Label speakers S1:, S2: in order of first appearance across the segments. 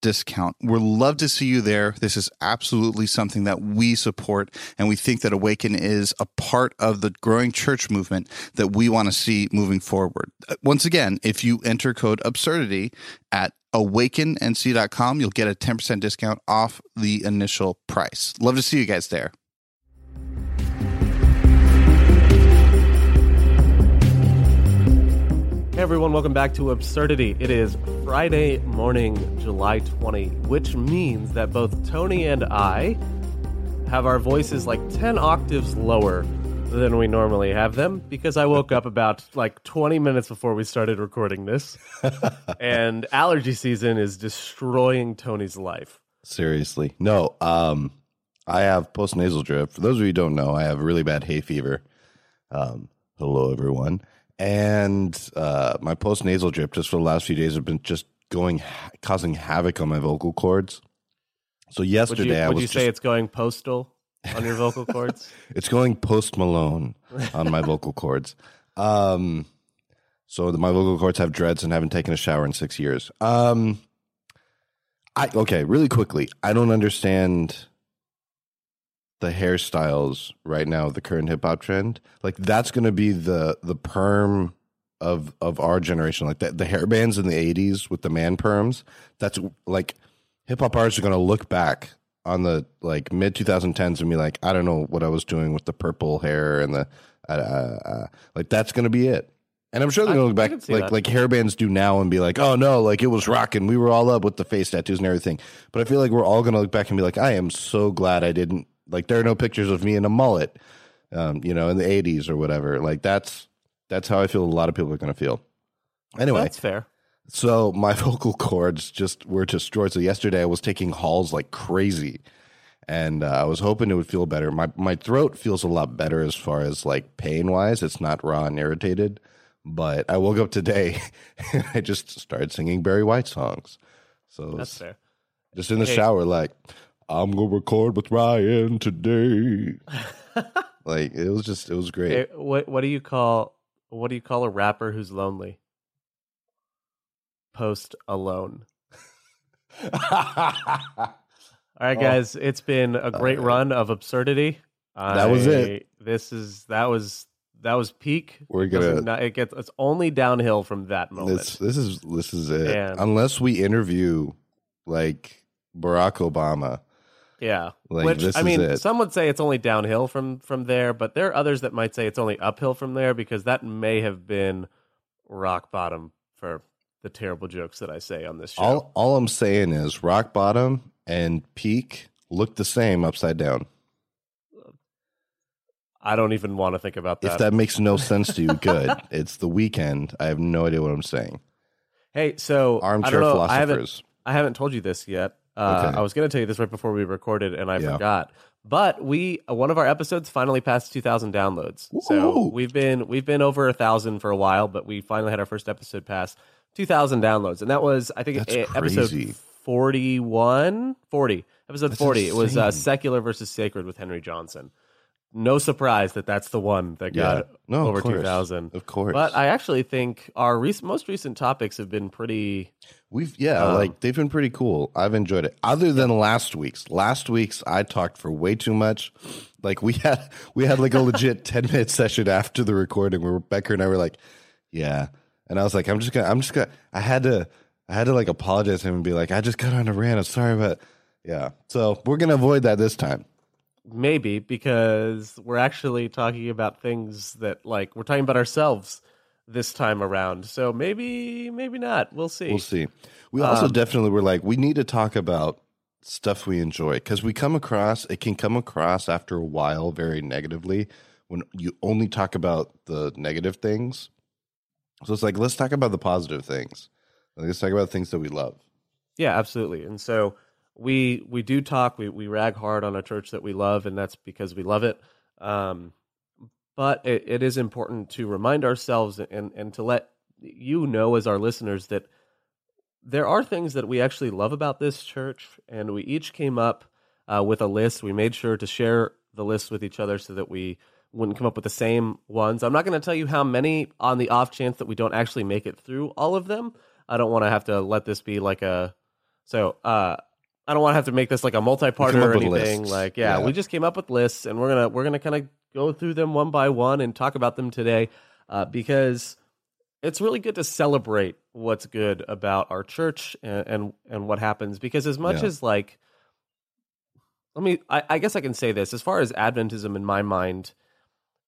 S1: discount. We'd love to see you there. This is absolutely something that we support, and we think that Awaken is a part of the growing church movement that we want to see moving forward. Uh, once again, if you enter code absurdity at awakennc.com, you'll get a 10% discount off the initial price. Love to see you guys there.
S2: Hey everyone, welcome back to Absurdity. It is Friday morning, July 20, which means that both Tony and I have our voices like 10 octaves lower than we normally have them because I woke up about like 20 minutes before we started recording this. and allergy season is destroying Tony's life.
S3: Seriously. No, um I have postnasal drip. For those of you who don't know, I have really bad hay fever. Um hello everyone and uh, my post nasal drip just for the last few days have been just going causing havoc on my vocal cords. So yesterday,
S2: would you,
S3: I
S2: would you say it's going postal on your vocal cords?
S3: it's going post Malone on my vocal cords. Um, so the, my vocal cords have dreads and haven't taken a shower in six years. Um, I okay, really quickly. I don't understand the hairstyles right now, the current hip hop trend, like that's going to be the the perm of of our generation. Like the, the hair bands in the '80s with the man perms. That's like hip hop artists are going to look back on the like mid 2010s and be like, I don't know what I was doing with the purple hair and the uh, uh, uh like that's going to be it. And I'm sure they're going to look back like that. like hair bands do now and be like, oh no, like it was rocking. We were all up with the face tattoos and everything. But I feel like we're all going to look back and be like, I am so glad I didn't like there are no pictures of me in a mullet, um, you know, in the '80s or whatever. Like that's that's how I feel. A lot of people are going to feel. Anyway,
S2: that's fair.
S3: So my vocal cords just were destroyed. So yesterday I was taking Halls like crazy, and uh, I was hoping it would feel better. My my throat feels a lot better as far as like pain wise. It's not raw and irritated. But I woke up today and I just started singing Barry White songs. So
S2: that's fair.
S3: Just in the hey. shower, like I'm gonna record with Ryan today. like it was just it was great. Hey,
S2: what what do you call what do you call a rapper who's lonely? Post alone. All right, oh. guys, oh. it's been a great uh, run of absurdity.
S3: That I, was it.
S2: This is that was that was peak.
S3: We're gonna.
S2: It gets. It's only downhill from that moment.
S3: This, this is this is it. And, Unless we interview like Barack Obama
S2: yeah, like, which I mean, some would say it's only downhill from from there, but there are others that might say it's only uphill from there because that may have been rock bottom for the terrible jokes that I say on this show.
S3: All all I'm saying is rock bottom and peak look the same upside down.
S2: I don't even want to think about that.
S3: If that makes no sense to you, good. it's the weekend. I have no idea what I'm saying.
S2: Hey, so
S3: armchair philosophers.
S2: I haven't, I haven't told you this yet. Uh, okay. I was going to tell you this right before we recorded, and I yeah. forgot. But we one of our episodes finally passed 2,000 downloads. Ooh. So we've been we've been over a thousand for a while, but we finally had our first episode pass 2,000 downloads, and that was I think a, episode 41, 40, episode that's 40. Insane. It was uh, secular versus sacred with Henry Johnson. No surprise that that's the one that got yeah. no, over 2,000.
S3: Of course.
S2: But I actually think our rec- most recent topics have been pretty
S3: We've yeah, um, like they've been pretty cool. I've enjoyed it. Other than last week's. Last week's I talked for way too much Like we had we had like a legit ten minute session after the recording where Becker and I were like, yeah, and I was like, I'm just gonna, I'm just gonna, I had to, I had to like apologize to him and be like, I just got on a rant. I'm sorry, but yeah. So we're gonna avoid that this time.
S2: Maybe because we're actually talking about things that like we're talking about ourselves this time around. So maybe, maybe not. We'll see.
S3: We'll see. We also um, definitely were like, we need to talk about stuff we enjoy because we come across it can come across after a while very negatively when you only talk about the negative things so it's like let's talk about the positive things let's talk about things that we love
S2: yeah absolutely and so we we do talk we, we rag hard on a church that we love and that's because we love it um, but it, it is important to remind ourselves and and to let you know as our listeners that there are things that we actually love about this church, and we each came up uh, with a list. We made sure to share the list with each other so that we wouldn't come up with the same ones. I'm not going to tell you how many on the off chance that we don't actually make it through all of them. I don't want to have to let this be like a so uh I don't want to have to make this like a multi-parter or anything. Like yeah, yeah, we just came up with lists and we're going to we're to kind of go through them one by one and talk about them today uh, because it's really good to celebrate what's good about our church and and, and what happens because as much yeah. as like let me I, I guess I can say this as far as Adventism in my mind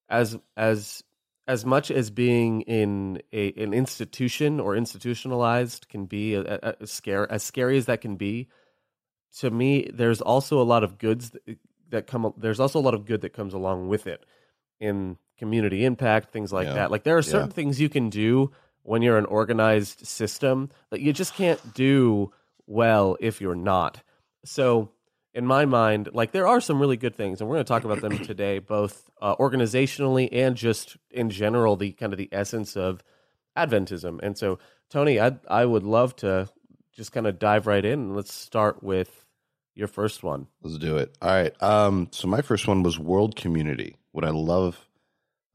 S2: as as as much as being in a an institution or institutionalized can be a, a, a scare as scary as that can be to me there's also a lot of goods that, that come there's also a lot of good that comes along with it in community impact, things like yeah. that. Like there are certain yeah. things you can do when you're an organized system that you just can't do well if you're not. So, in my mind, like there are some really good things, and we're going to talk about them today, both uh, organizationally and just in general, the kind of the essence of Adventism. And so, Tony, I I would love to just kind of dive right in. Let's start with your first one.
S3: Let's do it. All right. Um, so my first one was world community. What I love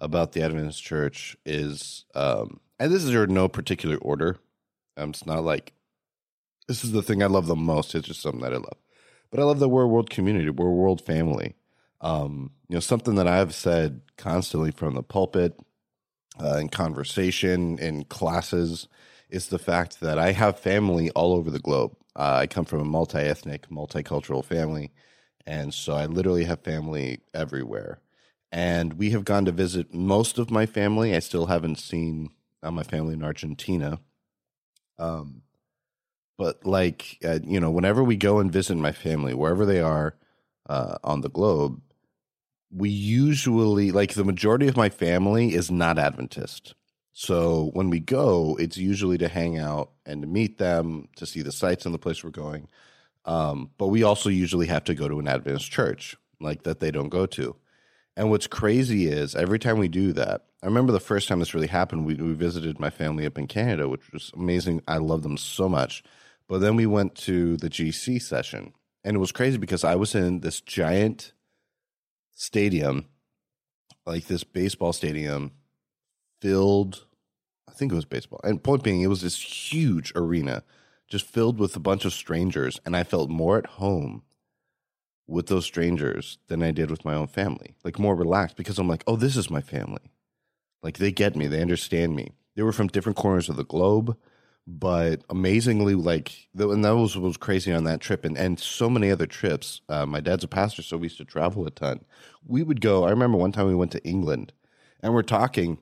S3: about the Adventist Church is, um, and this is in no particular order. Um, it's not like this is the thing I love the most. It's just something that I love. But I love that we're a world community. We're a world family. Um, you know, something that I've said constantly from the pulpit, uh, in conversation, in classes, is the fact that I have family all over the globe. Uh, I come from a multi ethnic, multicultural family. And so I literally have family everywhere and we have gone to visit most of my family. I still haven't seen uh, my family in Argentina. Um, but like uh, you know, whenever we go and visit my family, wherever they are uh, on the globe, we usually like the majority of my family is not Adventist. So when we go, it's usually to hang out and to meet them, to see the sights in the place we're going. Um, but we also usually have to go to an Adventist church, like that they don't go to. And what's crazy is every time we do that, I remember the first time this really happened, we, we visited my family up in Canada, which was amazing. I love them so much. But then we went to the GC session, and it was crazy because I was in this giant stadium, like this baseball stadium, filled, think it was baseball. And point being, it was this huge arena just filled with a bunch of strangers, and I felt more at home with those strangers than I did with my own family. Like more relaxed because I'm like, oh, this is my family. Like they get me, they understand me. They were from different corners of the globe, but amazingly, like, and that was what was crazy on that trip, and and so many other trips. Uh, my dad's a pastor, so we used to travel a ton. We would go. I remember one time we went to England, and we're talking,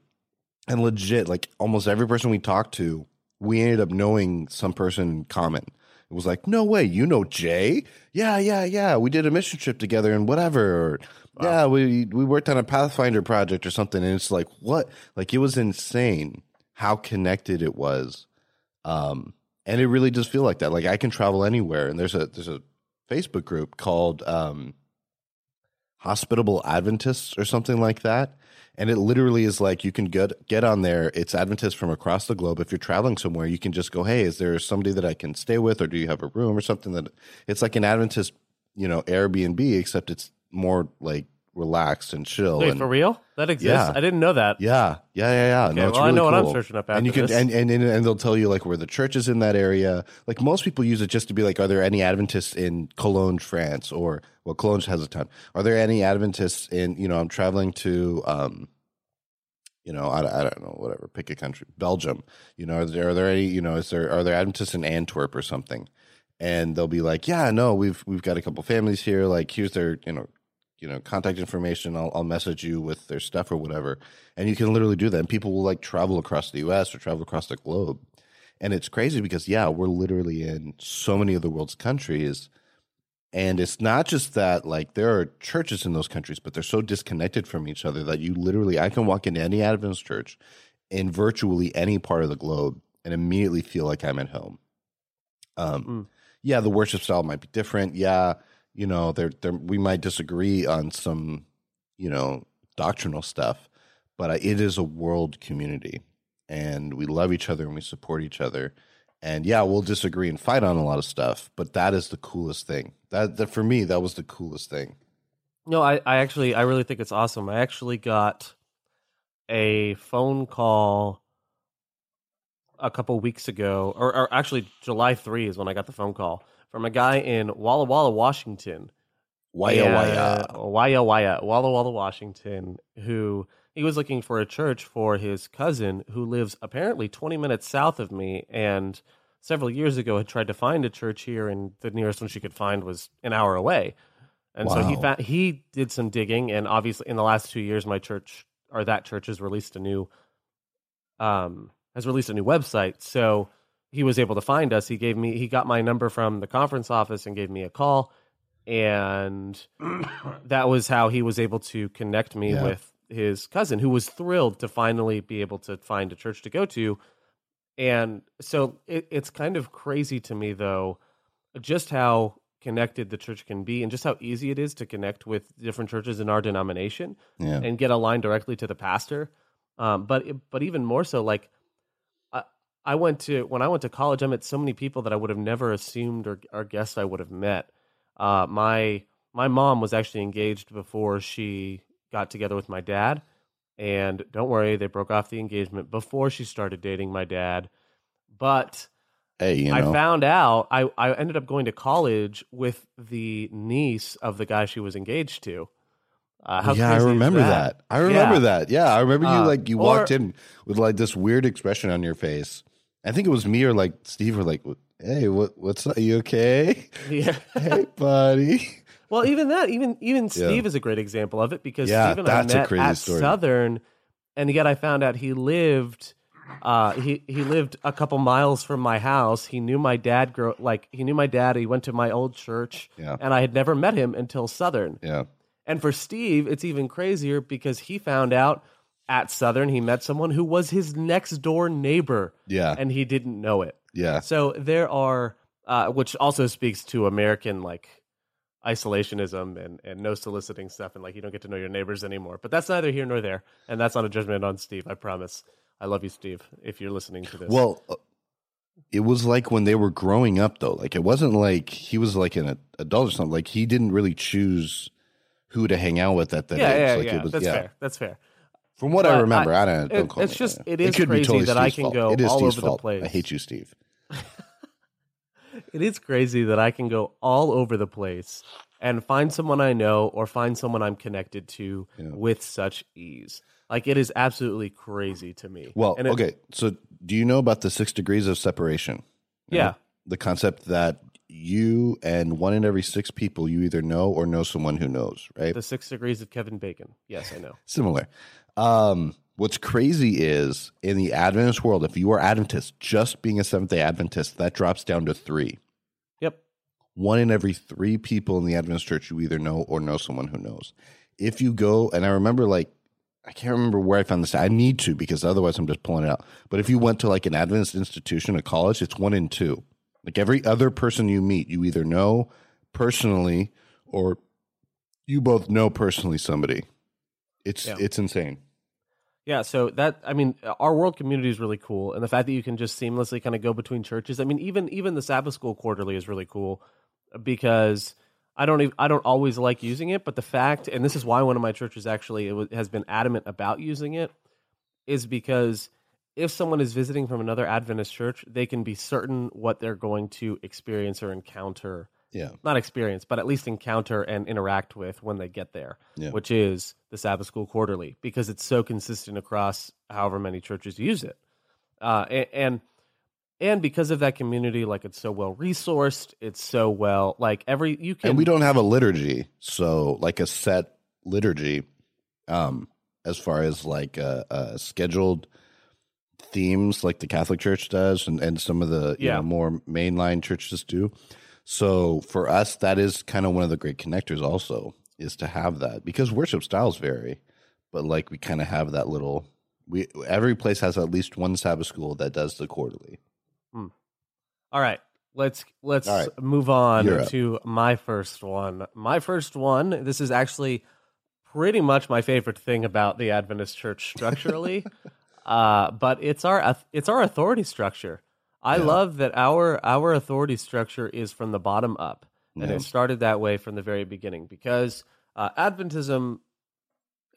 S3: and legit, like almost every person we talked to, we ended up knowing some person in common it was like, no way, you know Jay? Yeah, yeah, yeah. We did a mission trip together and whatever. Wow. Yeah, we we worked on a Pathfinder project or something. And it's like, what? Like it was insane how connected it was. Um, and it really does feel like that. Like I can travel anywhere. And there's a there's a Facebook group called um, Hospitable Adventists or something like that and it literally is like you can get get on there. It's Adventists from across the globe. If you're traveling somewhere, you can just go, "Hey, is there somebody that I can stay with, or do you have a room or something?" That it's like an Adventist, you know, Airbnb, except it's more like relaxed and chill.
S2: Wait,
S3: and,
S2: for real? That exists? Yeah. I didn't know that.
S3: Yeah, yeah, yeah, yeah.
S2: Okay,
S3: no,
S2: well,
S3: really
S2: I know
S3: cool.
S2: what I'm searching up after
S3: and you can
S2: this.
S3: and, and and they'll tell you like where the church is in that area. Like most people use it just to be like, are there any Adventists in Cologne, France, or well, Cologne has a ton. Are there any Adventists in you know? I'm traveling to um, you know, I, I don't know, whatever, pick a country, Belgium. You know, are there, are there any, you know, is there are there Adventists in Antwerp or something? And they'll be like, yeah, no, we've we've got a couple families here. Like, here's their, you know, you know, contact information. I'll, I'll message you with their stuff or whatever. And you can literally do that. And people will like travel across the U.S. or travel across the globe. And it's crazy because yeah, we're literally in so many of the world's countries and it's not just that, like, there are churches in those countries, but they're so disconnected from each other that you literally, I can walk into any Adventist church in virtually any part of the globe and immediately feel like I'm at home. Um, mm. Yeah, the worship style might be different. Yeah, you know, there, we might disagree on some, you know, doctrinal stuff, but it is a world community and we love each other and we support each other and yeah, we'll disagree and fight on a lot of stuff, but that is the coolest thing. That, that for me, that was the coolest thing.
S2: No, I, I actually, I really think it's awesome. I actually got a phone call a couple weeks ago, or, or actually July three is when I got the phone call from a guy in Walla Walla, Washington.
S3: Waya Waya.
S2: Waya Waya, Walla Walla, Washington, who he was looking for a church for his cousin who lives apparently 20 minutes south of me and several years ago had tried to find a church here and the nearest one she could find was an hour away and wow. so he found he did some digging and obviously in the last two years my church or that church has released a new um has released a new website so he was able to find us he gave me he got my number from the conference office and gave me a call and that was how he was able to connect me yeah. with his cousin, who was thrilled to finally be able to find a church to go to. And so it, it's kind of crazy to me, though, just how connected the church can be and just how easy it is to connect with different churches in our denomination yeah. and get a line directly to the pastor. Um, but but even more so, like I, went to when I went to college, I met so many people that I would have never assumed or, or guessed I would have met. Uh, my my mom was actually engaged before she got together with my dad. And don't worry, they broke off the engagement before she started dating my dad. But
S3: hey, you know.
S2: I found out I, I ended up going to college with the niece of the guy she was engaged to.
S3: Uh, yeah, I remember that? that? I remember yeah. that. Yeah, I remember you uh, like you or, walked in with like this weird expression on your face. I think it was me or like Steve were like, "Hey, what what's up? You okay?
S2: Yeah,
S3: hey, buddy."
S2: Well, even that, even even Steve yeah. is a great example of it because
S3: yeah,
S2: Steve and I met at
S3: story.
S2: Southern, and yet I found out he lived. Uh, he he lived a couple miles from my house. He knew my dad. Grow like he knew my dad. He went to my old church,
S3: yeah.
S2: and I had never met him until Southern.
S3: Yeah.
S2: And for Steve, it's even crazier because he found out at Southern he met someone who was his next door neighbor.
S3: Yeah.
S2: And he didn't know it.
S3: Yeah.
S2: So there are, uh, which also speaks to American like isolationism and, and no soliciting stuff and like you don't get to know your neighbors anymore. But that's neither here nor there. And that's not a judgment on Steve, I promise. I love you, Steve, if you're listening to this.
S3: Well, uh, it was like when they were growing up, though. Like it wasn't like he was like an adult or something. Like he didn't really choose who to hang out with at that
S2: yeah,
S3: age.
S2: Yeah,
S3: like
S2: yeah,
S3: was,
S2: that's yeah. fair. That's fair.
S3: From what but I remember, I, I don't. don't
S2: it, it's just it is it crazy that Steve's I can fault. go all Steve's over
S3: fault.
S2: the place.
S3: I hate you, Steve.
S2: it is crazy that I can go all over the place and find someone I know or find someone I'm connected to yeah. with such ease. Like it is absolutely crazy to me.
S3: Well, it, okay. So do you know about the six degrees of separation?
S2: You yeah. Know,
S3: the concept that you and one in every six people you either know or know someone who knows, right?
S2: The six degrees of Kevin Bacon. Yes, I know.
S3: Similar. Um, what's crazy is in the Adventist world, if you are Adventist, just being a Seventh day Adventist, that drops down to three Yep. one in every three people in the Adventist church you either know or know someone who knows. If you go, and I remember like, I can't remember where I found this. I need to because otherwise I'm just pulling it out. But if you went to like an Adventist institution, a college, it's one in two. Like every other person you meet, you either know personally or you both know personally somebody. It's yeah. it's insane.
S2: Yeah, so that I mean, our world community is really cool, and the fact that you can just seamlessly kind of go between churches. I mean, even even the Sabbath School quarterly is really cool because I don't even, I don't always like using it, but the fact, and this is why one of my churches actually was, has been adamant about using it, is because if someone is visiting from another Adventist church, they can be certain what they're going to experience or encounter.
S3: Yeah.
S2: Not experience, but at least encounter and interact with when they get there,
S3: Yeah.
S2: which is the Sabbath School Quarterly, because it's so consistent across however many churches use it. Uh, a- and, and because of that community, like it's so well resourced, it's so well like every you can
S3: and we don't have a liturgy so like a set liturgy um as far as like uh, uh scheduled themes like the catholic church does and, and some of the you
S2: Yeah.
S3: know, more mainline churches do so for us that is kind of one of the great connectors also is to have that because worship styles vary but like we kind of have that little we every place has at least one sabbath school that does the quarterly
S2: All right. Let's let's
S3: right.
S2: move on to my first one. My first one, this is actually pretty much my favorite thing about the Adventist church structurally. uh, but it's our it's our authority structure. I
S3: Yeah.
S2: love that our our authority structure is from the bottom up. And
S3: Yeah.
S2: it started that way from the very beginning because uh, Adventism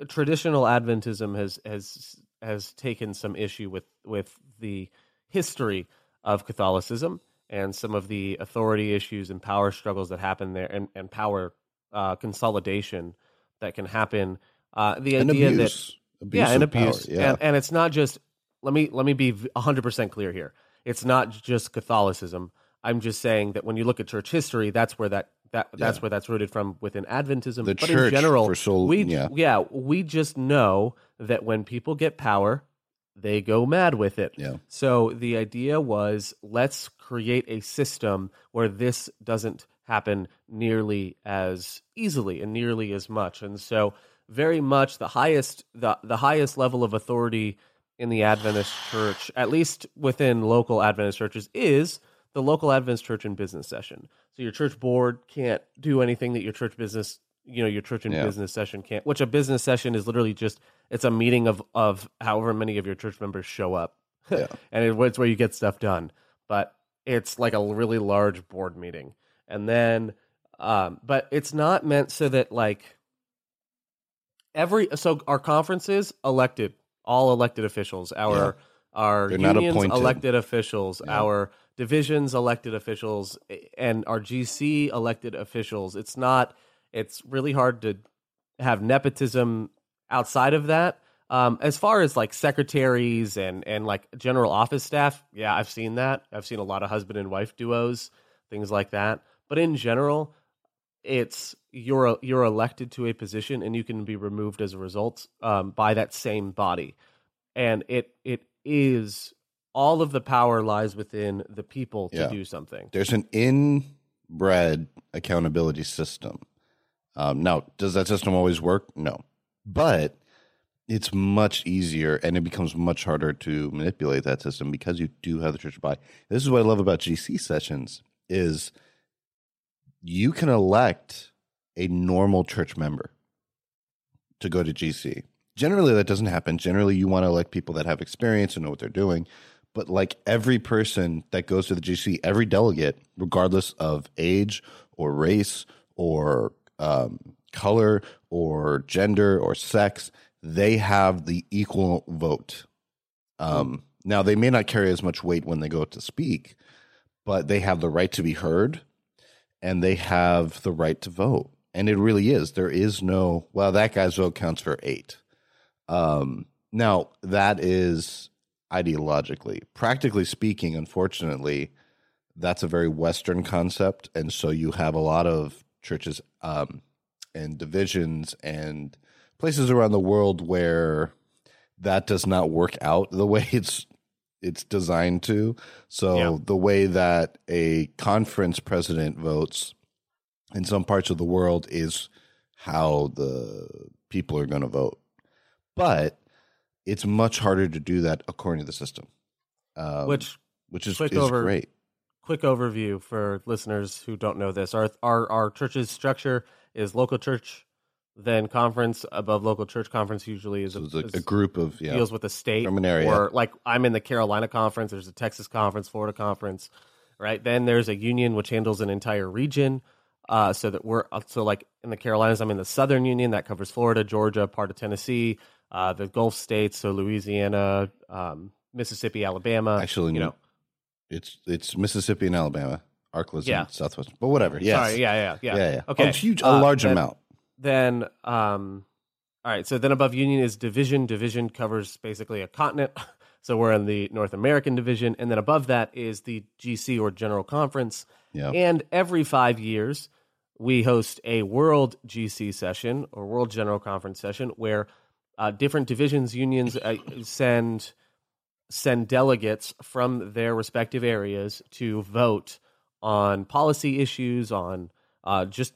S2: traditional Adventism has has has taken some issue with with the history of Catholicism and some of the authority issues and power struggles that happen there, and and power uh, consolidation that can happen. Uh, the
S3: and
S2: idea
S3: abuse,
S2: that
S3: abuse
S2: yeah, and
S3: of power,
S2: abuse,
S3: yeah
S2: and and it's not just. Let me let me be hundred percent clear here. It's not just Catholicism. I'm just saying that when you look at church history, that's where that that that's
S3: Yeah.
S2: where that's rooted from within Adventism.
S3: The
S2: but
S3: church
S2: in general,
S3: so-
S2: we
S3: yeah.
S2: we just know that when people get power, they go mad with it.
S3: Yeah.
S2: So the idea was let's create a system where this doesn't happen nearly as easily and nearly as much. And so very much the highest the the highest level of authority in the Adventist church, at least within local Adventist churches, is the local Adventist church and business session. So your church board can't do anything that your church business, you know, your church and
S3: Yeah.
S2: business session can't. Which a business session is literally just it's a meeting of of however many of your church members show up,
S3: Yeah.
S2: and it, it's where you get stuff done. But it's like a really large board meeting, and then, um, but it's not meant so that like every so our conferences elected all elected officials our
S3: Yeah.
S2: our
S3: They're
S2: unions elected officials
S3: Yeah.
S2: our divisions elected officials and our gc elected officials. It's not it's really hard to have nepotism outside of that. Um, as far as like secretaries and and like general office staff yeah i've seen that. I've seen a lot of husband and wife duos things like that. But in general it's you're you're elected to a position and you can be removed as a result um, by that same body and it it is all of the power lies within the people to
S3: Yeah.
S2: do something
S3: there's an inbred accountability system. Um, now, does that system always work? No, but it's much easier and it becomes much harder to manipulate that system because you do have the church buy. This is what I love about GC sessions is you can elect a normal church member to go to GC. Generally, that doesn't happen. Generally, you want to elect people that have experience and know what they're doing. But like every person that goes to the GC, every delegate, regardless of age or race or um, color or gender or sex, they have the equal vote. Um, now, they may not carry as much weight when they go to speak, but they have the right to be heard and they have the right to vote. And it really is. There is no, well, that guy's vote counts for eight. Um, now, that is ideologically. Practically speaking, unfortunately, that's a very Western concept. And so you have a lot of churches um, and divisions and places around the world where that does not work out the way it's it's designed to. So
S2: Yeah.
S3: the way that a conference president votes in some parts of the world is how the people are going to vote. But it's much harder to do that according to the system. Um,
S2: which
S3: which is, is
S2: over-
S3: great.
S2: quick overview for listeners who don't know this our our our church's structure is local church then conference above local church conference usually is,
S3: So
S2: a,
S3: a,
S2: is-
S3: a group of yeah.
S2: deals with a state
S3: From an area.
S2: or like I'm in the Carolina conference. There's a Texas conference, Florida conference, right? Then there's a union which handles an entire region. Uh, so that we're so like in the Carolinas, I'm in the Southern Union that covers Florida, Georgia, part of Tennessee, uh, the Gulf states, so Louisiana, um, Mississippi, Alabama.
S3: Actually,
S2: you know,
S3: it's it's Mississippi and Alabama. Arkless yeah. Southwest, but whatever. Yes.
S2: Sorry, yeah, yeah, yeah,
S3: yeah, yeah. Okay, oh, huge, a uh, large
S2: then,
S3: amount.
S2: Then, um, all right. So then above Union is Division. Division covers basically a continent. So we're in the North American division, and then above that is the GC or General Conference.
S3: Yeah.
S2: And every five years, we host a World GC session or World General Conference session where uh, different divisions unions uh, send send delegates from their respective areas to vote on policy issues, on uh, just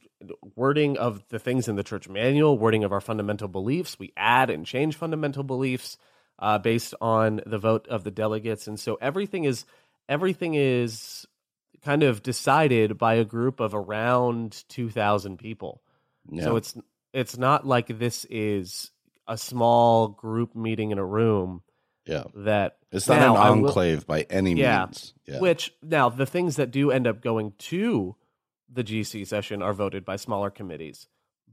S2: wording of the things in the church manual, wording of our fundamental beliefs. We add and change fundamental beliefs uh, based on the vote of the delegates, and so everything is everything is kind of decided by a group of around two thousand people. Yeah. So it's it's not like this is a small group meeting in a room.
S3: Yeah.
S2: That
S3: it's not an enclave will, by any
S2: yeah,
S3: means.
S2: Yeah. Which now the things that do end up going to the GC session are voted by smaller committees.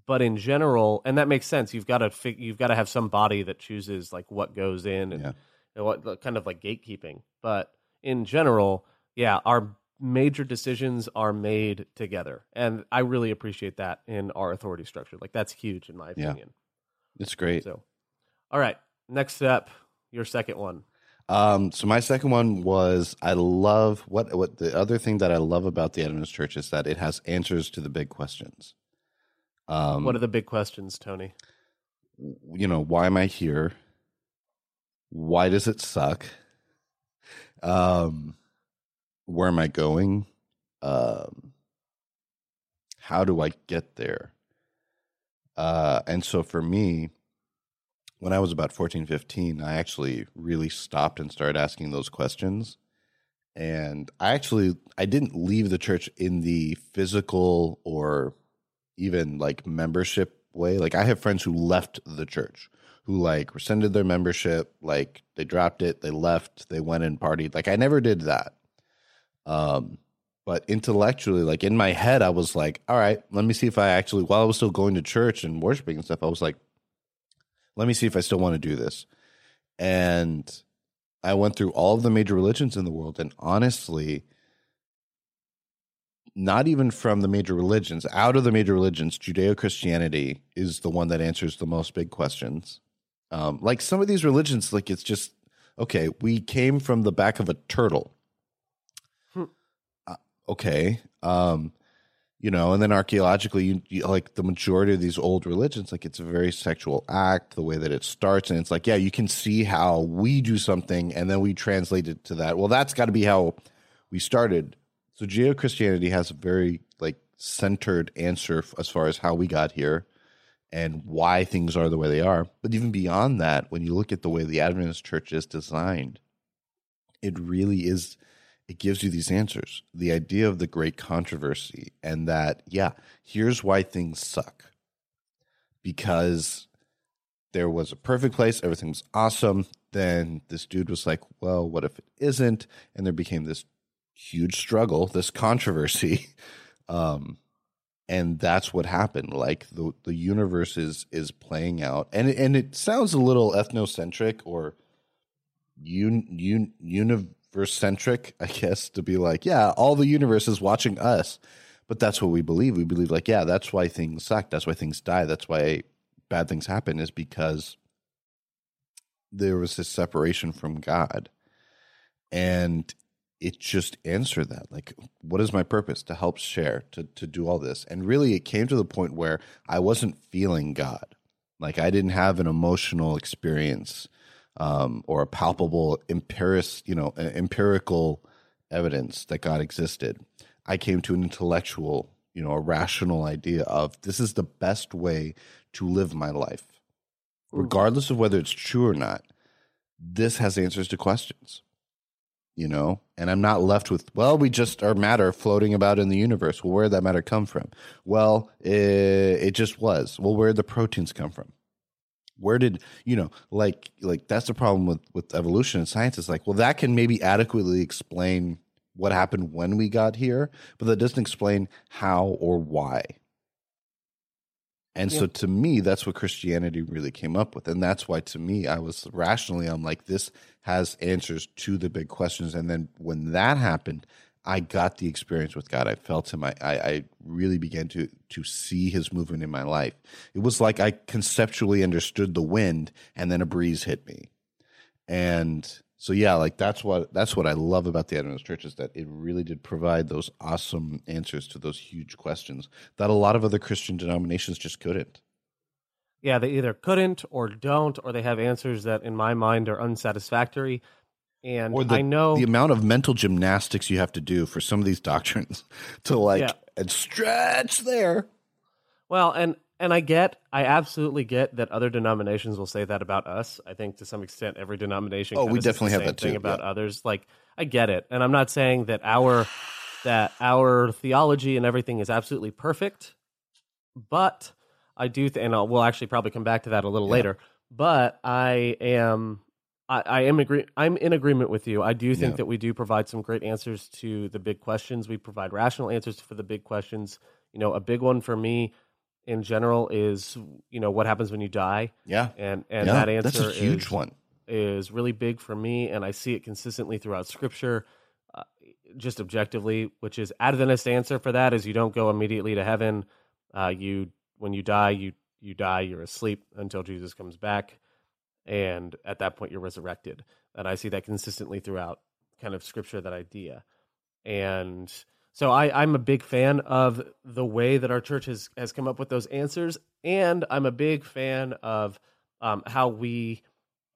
S2: But in general, and that makes sense. You've got to fig- you've got to have some body that chooses like what goes in and, yeah. and what kind of like gatekeeping. But in general, yeah, our major decisions are made together, and I really appreciate that in our authority structure. Like that's huge in my opinion. Yeah.
S3: It's great.
S2: So, all right, next step, your second one.
S3: Um, so my second one was I love what what the other thing that I love about the Adventist Church is that it has answers to the big questions.
S2: Um, what are the big questions, Tony?
S3: You know, why am I here? Why does it suck? Um, where am I going? Um, how do I get there? Uh, and so for me, when I was about 14, 15, I actually really stopped and started asking those questions. And I actually I didn't leave the church in the physical or even like membership way. Like I have friends who left the church who like rescinded their membership, like they dropped it, they left, they went and partied. Like I never did that. Um but intellectually, like in my head, I was like, all right, let me see if I actually, while I was still going to church and worshiping and stuff, I was like, let me see if I still want to do this. And I went through all of the major religions in the world. And honestly, not even from the major religions, out of the major religions, Judeo Christianity is the one that answers the most big questions. Um, like some of these religions, like it's just, okay, we came from the back of a turtle okay. Um, you know, and then archaeologically, you, you, like the majority of these old religions, like it's a very sexual act, the way that it starts, and it's like, yeah, you can see how we do something, and then we translate it to that. Well, that's got to be how we started. So, Judeo Christianity has a very like centered answer as far as how we got here and why things are the way they are. But even beyond that, when you look at the way the Adventist Church is designed, it really is it gives you these answers. The idea of the great controversy, and that, yeah, here's why things suck. Because there was a perfect place, everything was awesome. Then this dude was like, well, what if it isn't? And there became this huge struggle, this controversy. Um, and that's what happened. Like the the universe is is playing out, and and it sounds a little ethnocentric or un, un, uni, centric, I guess, to be like, yeah, all the universe is watching us. But that's what we believe. We believe, like, yeah, that's why things suck. That's why things die. That's why bad things happen, is because there was this separation from God. And it just answered that. Like, what is my purpose? To help share, to, to do all this. And really, it came to the point where I wasn't feeling God. Like, I didn't have an emotional experience um, or a palpable empiric, you know, empirical evidence that God existed. I came to an intellectual, you know, a rational idea of this is the best way to live my life, regardless of whether it's true or not. This has answers to questions, you know, and I'm not left with, well, we just are matter floating about in the universe. Well, where did that matter come from? Well, it, it just was. Well, where did the proteins come from? Where did you know like like that's the problem with with evolution and science is like well that can maybe adequately explain what happened when we got here, but that doesn't explain how or why. And yeah. so to me, that's what Christianity really came up with. And that's why to me, I was rationally, I'm like, this has answers to the big questions. And then when that happened, I got the experience with God. I felt him. I, I, I, really began to to see his movement in my life. It was like I conceptually understood the wind and then a breeze hit me. And so yeah, like that's what that's what I love about the Adventist Church is that it really did provide those awesome answers to those huge questions that a lot of other Christian denominations just couldn't.
S2: Yeah, they either couldn't or don't, or they have answers that in my mind are unsatisfactory. And
S3: or the,
S2: I know
S3: the amount of mental gymnastics you have to do for some of these doctrines to like yeah. and stretch there.
S2: Well, and and I get, I absolutely get that other denominations will say that about us. I think to some extent, every denomination.
S3: Oh, we definitely have that
S2: too.
S3: about
S2: yeah. others, like I get it, and I'm not saying that our that our theology and everything is absolutely perfect, but I do, th- and I'll, we'll actually probably come back to that a little yeah. later. But I am I, I, am agree. I'm in agreement with you. I do think yeah. that we do provide some great answers to the big questions. We provide rational answers for the big questions. You know, a big one for me in general is you know what happens when you die.
S3: Yeah,
S2: and and yeah, that answer
S3: that's a huge
S2: is,
S3: one.
S2: Is really big for me, and I see it consistently throughout Scripture. Uh, just objectively, which is Adventist answer for that is you don't go immediately to heaven. Uh, you when you die, you you die. You're asleep until Jesus comes back and at that point you're resurrected. And I see that consistently throughout kind of scripture, that idea. And so I, I'm a big fan of the way that our church has, has come up with those answers. And I'm a big fan of um, how we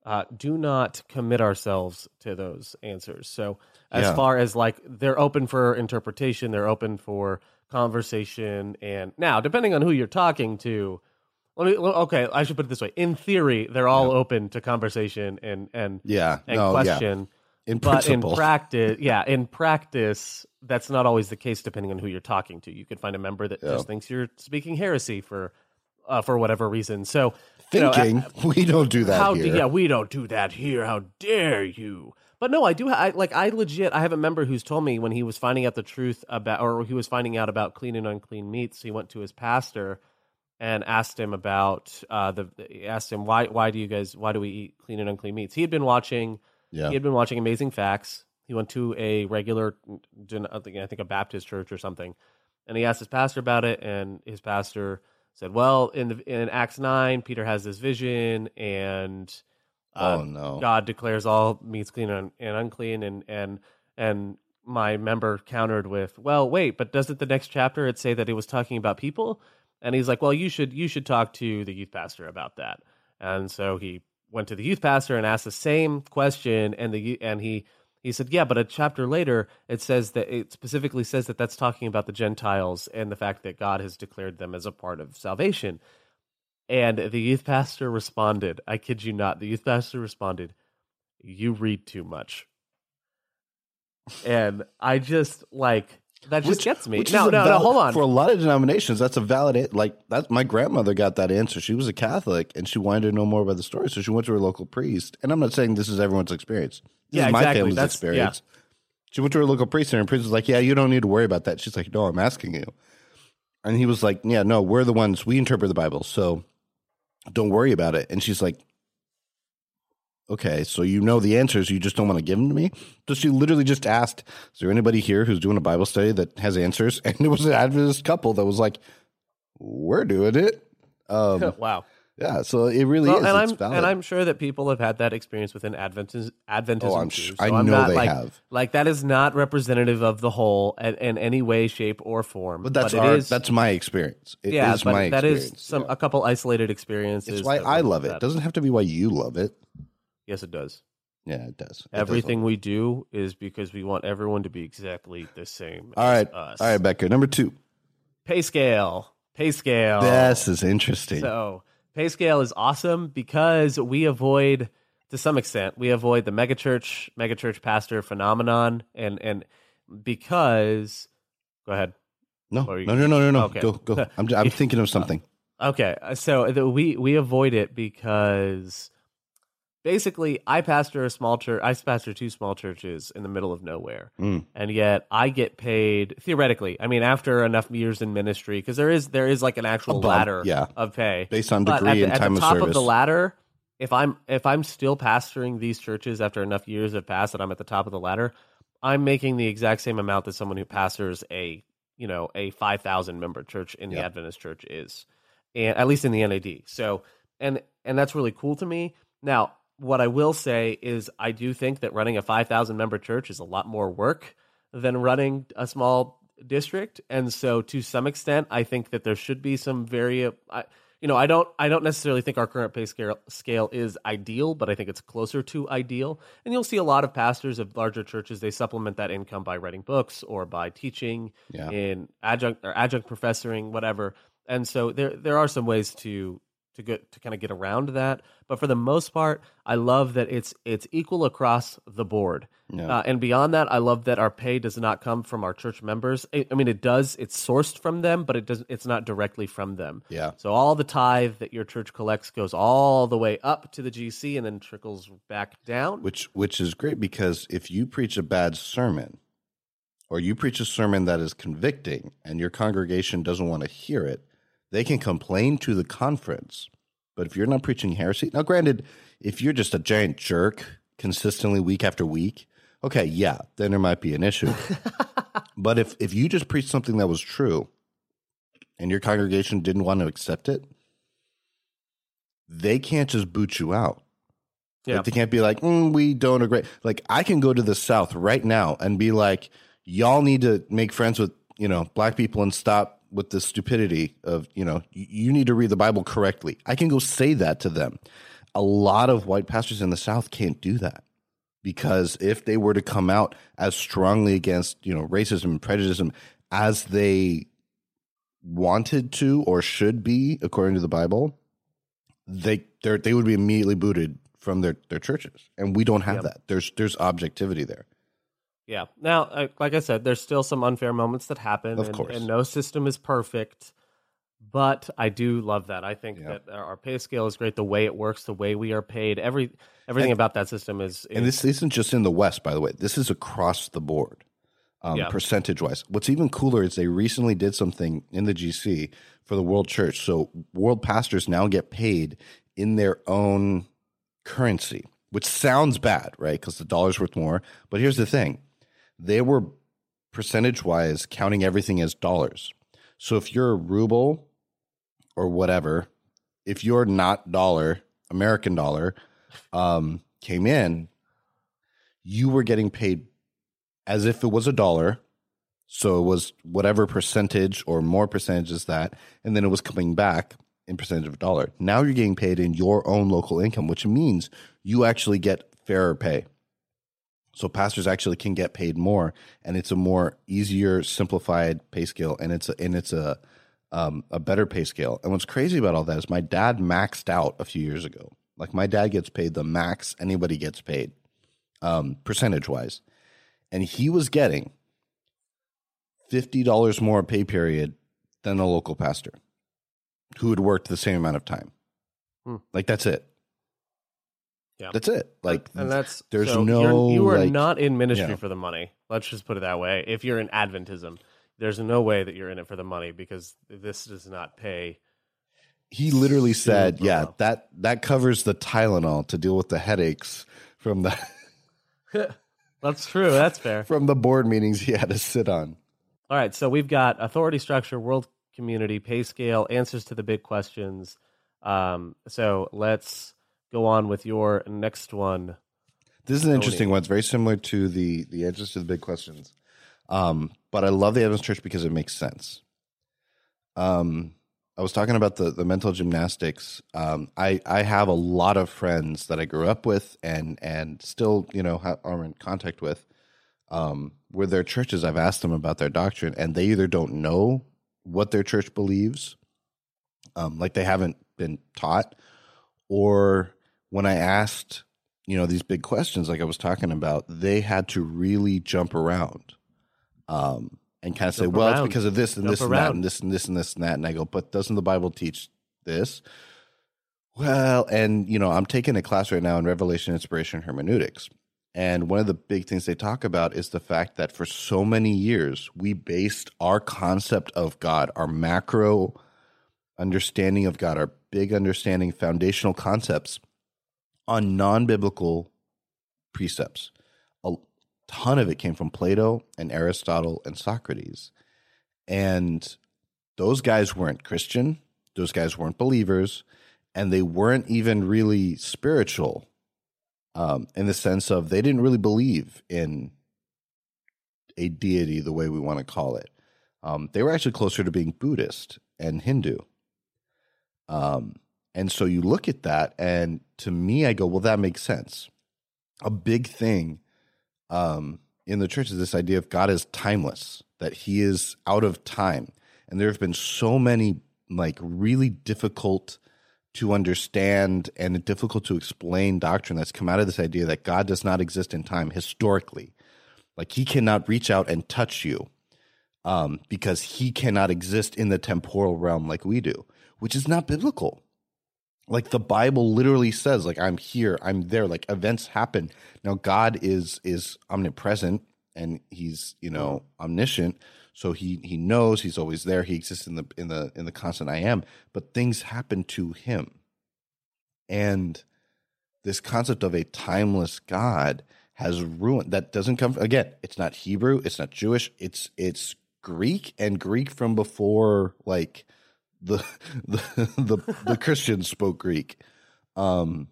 S2: uh, do not commit ourselves to those answers. So as yeah. far as like they're open for interpretation, they're open for conversation. And now, depending on who you're talking to, let me. Okay, I should put it this way. In theory, they're all yeah. open to conversation and and
S3: yeah,
S2: and
S3: no,
S2: question.
S3: Yeah. In
S2: but
S3: principle.
S2: in practice, yeah, in practice, that's not always the case. Depending on who you're talking to, you could find a member that yeah. just thinks you're speaking heresy for uh, for whatever reason. So
S3: thinking you know, we don't do that.
S2: How,
S3: here.
S2: Yeah, we don't do that here. How dare you? But no, I do. I, like I legit. I have a member who's told me when he was finding out the truth about, or he was finding out about clean and unclean meats, he went to his pastor and asked him about uh, the asked him why why do you guys why do we eat clean and unclean meats? He had been watching yeah. he had been watching Amazing Facts. He went to a regular I think a Baptist church or something, and he asked his pastor about it, and his pastor said, "Well, in the in Acts nine, Peter has this vision, and
S3: uh, oh no,
S2: God declares all meats clean and, and unclean, and and and." My member countered with, "Well, wait, but doesn't the next chapter it say that it was talking about people?" And he's like, "Well, you should you should talk to the youth pastor about that." And so he went to the youth pastor and asked the same question, and the and he he said, "Yeah, but a chapter later, it says that it specifically says that that's talking about the Gentiles and the fact that God has declared them as a part of salvation." And the youth pastor responded, "I kid you not." The youth pastor responded, "You read too much." And I just like that just which, gets me. No, no, valid, no. Hold on.
S3: For a lot of denominations, that's a valid. Like that, my grandmother got that answer. She was a Catholic, and she wanted to know more about the story, so she went to her local priest. And I'm not saying this is everyone's experience. This
S2: yeah,
S3: is
S2: exactly.
S3: my family's
S2: that's,
S3: experience. Yeah. She went to her local priest, and her priest was like, "Yeah, you don't need to worry about that." She's like, "No, I'm asking you." And he was like, "Yeah, no, we're the ones we interpret the Bible, so don't worry about it." And she's like, Okay, so you know the answers, you just don't want to give them to me? So she literally just asked, Is there anybody here who's doing a Bible study that has answers? And it was an Adventist couple that was like, We're doing it.
S2: Um, wow.
S3: Yeah, so it really well, is.
S2: And
S3: I'm, valid.
S2: and I'm sure that people have had that experience within Adventism. Adventism
S3: oh, I'm
S2: too,
S3: so I know
S2: not,
S3: they
S2: like,
S3: have.
S2: Like that is not representative of the whole in, in any way, shape, or form.
S3: But that's
S2: but
S3: our, that's my experience. It
S2: yeah,
S3: is my
S2: that
S3: experience.
S2: is some yeah. a couple isolated experiences.
S3: It's why I love it. It doesn't have to be why you love it.
S2: Yes, it does.
S3: Yeah, it does. It
S2: Everything
S3: does
S2: we do is because we want everyone to be exactly the same.
S3: All right,
S2: us.
S3: all right, Becker. Number two,
S2: pay scale. Pay scale.
S3: This is interesting.
S2: So pay scale is awesome because we avoid, to some extent, we avoid the megachurch, megachurch pastor phenomenon, and and because, go ahead.
S3: No, no, no, no, no, no. Okay. Go, go. I'm, I'm thinking of something.
S2: Okay, so the, we we avoid it because basically I pastor a small church. I pastor two small churches in the middle of nowhere, mm. and yet I get paid theoretically. I mean, after enough years in ministry, because there is there is like an actual ladder
S3: yeah.
S2: of pay
S3: based on degree
S2: the,
S3: and time
S2: at the top
S3: of,
S2: of the ladder. If I'm if I'm still pastoring these churches after enough years have passed that I'm at the top of the ladder, I'm making the exact same amount that someone who pastors a you know a five thousand member church in the. Adventist church is, and at least in the NAD. So and and that's really cool to me. Now what I will say is I do think that running a 5,000 member church is a lot more work than running a small district. And so to some extent, I think that there should be some very, I, you know, I don't, I don't necessarily think our current pay scale, scale is ideal, but I think it's closer to ideal. And you'll see a lot of pastors of larger churches, they supplement that income by writing books or by teaching yeah. in adjunct or adjunct professoring, whatever. And so there, there are some ways to to get to kind of get around that. But for the most part, I love that it's it's equal across the board. Yeah. Uh, and beyond that, I love that our pay does not come from our church members. I, I mean, it does; it's sourced from them, but it doesn't. It's not directly from them.
S3: Yeah.
S2: So all the tithe that your church collects goes all the way up to the GC and then trickles back down.
S3: Which which is great because if you preach a bad sermon, or you preach a sermon that is convicting, and your congregation doesn't want to hear it they can complain to the conference. But if you're not preaching heresy, now granted, if you're just a giant jerk consistently week after week, okay, yeah, then there might be an issue. but if if you just preach something that was true and your congregation didn't want to accept it, they can't just boot you out. Yeah. Like they can't be like, mm, we don't agree. Like I can go to the South right now and be like, y'all need to make friends with, you know, black people and stop with the stupidity of, you know, you need to read the Bible correctly. I can go say that to them. A lot of white pastors in the South can't do that because if they were to come out as strongly against, you know, racism and prejudice as they wanted to or should be according to the Bible, they they would be immediately booted from their, their churches. And we don't have yep. that. There's there's objectivity there.
S2: Yeah. Now, like I said, there's still some unfair moments that happen.
S3: Of
S2: and,
S3: course.
S2: And no system is perfect. But I do love that. I think yeah. that our pay scale is great. The way it works, the way we are paid, every everything and, about that system is, is,
S3: And this isn't just in the West, by the way. This is across the board, um, yeah. percentage wise. What's even cooler is they recently did something in the GC for the World Church. So world pastors now get paid in their own currency, which sounds bad, right? Because the dollar's worth more. But here's the thing they were percentage wise counting everything as dollars. So if you're a ruble or whatever, if you're not dollar, American dollar, um, came in, you were getting paid as if it was a dollar. So it was whatever percentage or more percentage is that, and then it was coming back in percentage of a dollar. Now you're getting paid in your own local income, which means you actually get fairer pay. So pastors actually can get paid more, and it's a more easier, simplified pay scale, and it's a, and it's a um, a better pay scale. And what's crazy about all that is my dad maxed out a few years ago. Like my dad gets paid the max anybody gets paid, um, percentage wise, and he was getting fifty dollars more pay period than a local pastor who had worked the same amount of time. Hmm. Like that's it. Yeah. That's it. Like,
S2: and that's
S3: there's so no.
S2: you are
S3: like,
S2: not in ministry yeah. for the money. Let's just put it that way. If you're in Adventism, there's no way that you're in it for the money because this does not pay.
S3: He literally said, "Yeah, well. that that covers the Tylenol to deal with the headaches from the."
S2: that's true. That's fair.
S3: from the board meetings he had to sit on.
S2: All right, so we've got authority structure, world community, pay scale, answers to the big questions. Um, so let's go on with your next one.
S3: This is an interesting one. It's very similar to the the answers to the big questions. Um, but I love the Adventist Church because it makes sense. Um, I was talking about the the mental gymnastics. Um, I I have a lot of friends that I grew up with and and still you know are in contact with. Um, with their churches, I've asked them about their doctrine, and they either don't know what their church believes, um, like they haven't been taught, or when I asked, you know, these big questions like I was talking about, they had to really jump around. Um, and kind of say, well, it's because of this and jump this and that and this and this and this and that. And I go, but doesn't the Bible teach this? Well, and you know, I'm taking a class right now in Revelation Inspiration Hermeneutics. And one of the big things they talk about is the fact that for so many years, we based our concept of God, our macro understanding of God, our big understanding, foundational concepts on non biblical precepts. A ton of it came from Plato and Aristotle and Socrates. And those guys weren't Christian, those guys weren't believers, and they weren't even really spiritual um, in the sense of they didn't really believe in a deity the way we want to call it. Um, they were actually closer to being Buddhist and Hindu. Um, and so you look at that, and to me, I go, well, that makes sense. A big thing um, in the church is this idea of God is timeless, that He is out of time. And there have been so many like really difficult to understand and difficult to explain doctrine that's come out of this idea that God does not exist in time historically. Like he cannot reach out and touch you um, because he cannot exist in the temporal realm like we do, which is not biblical. Like the Bible literally says, like I'm here, I'm there, like events happen. Now God is is omnipresent and he's, you know, omniscient. So he he knows he's always there. He exists in the in the in the constant I am. But things happen to him, and this concept of a timeless God has ruined. That doesn't come from, again. It's not Hebrew. It's not Jewish. It's it's Greek and Greek from before like the the the, the Christians spoke Greek. Um,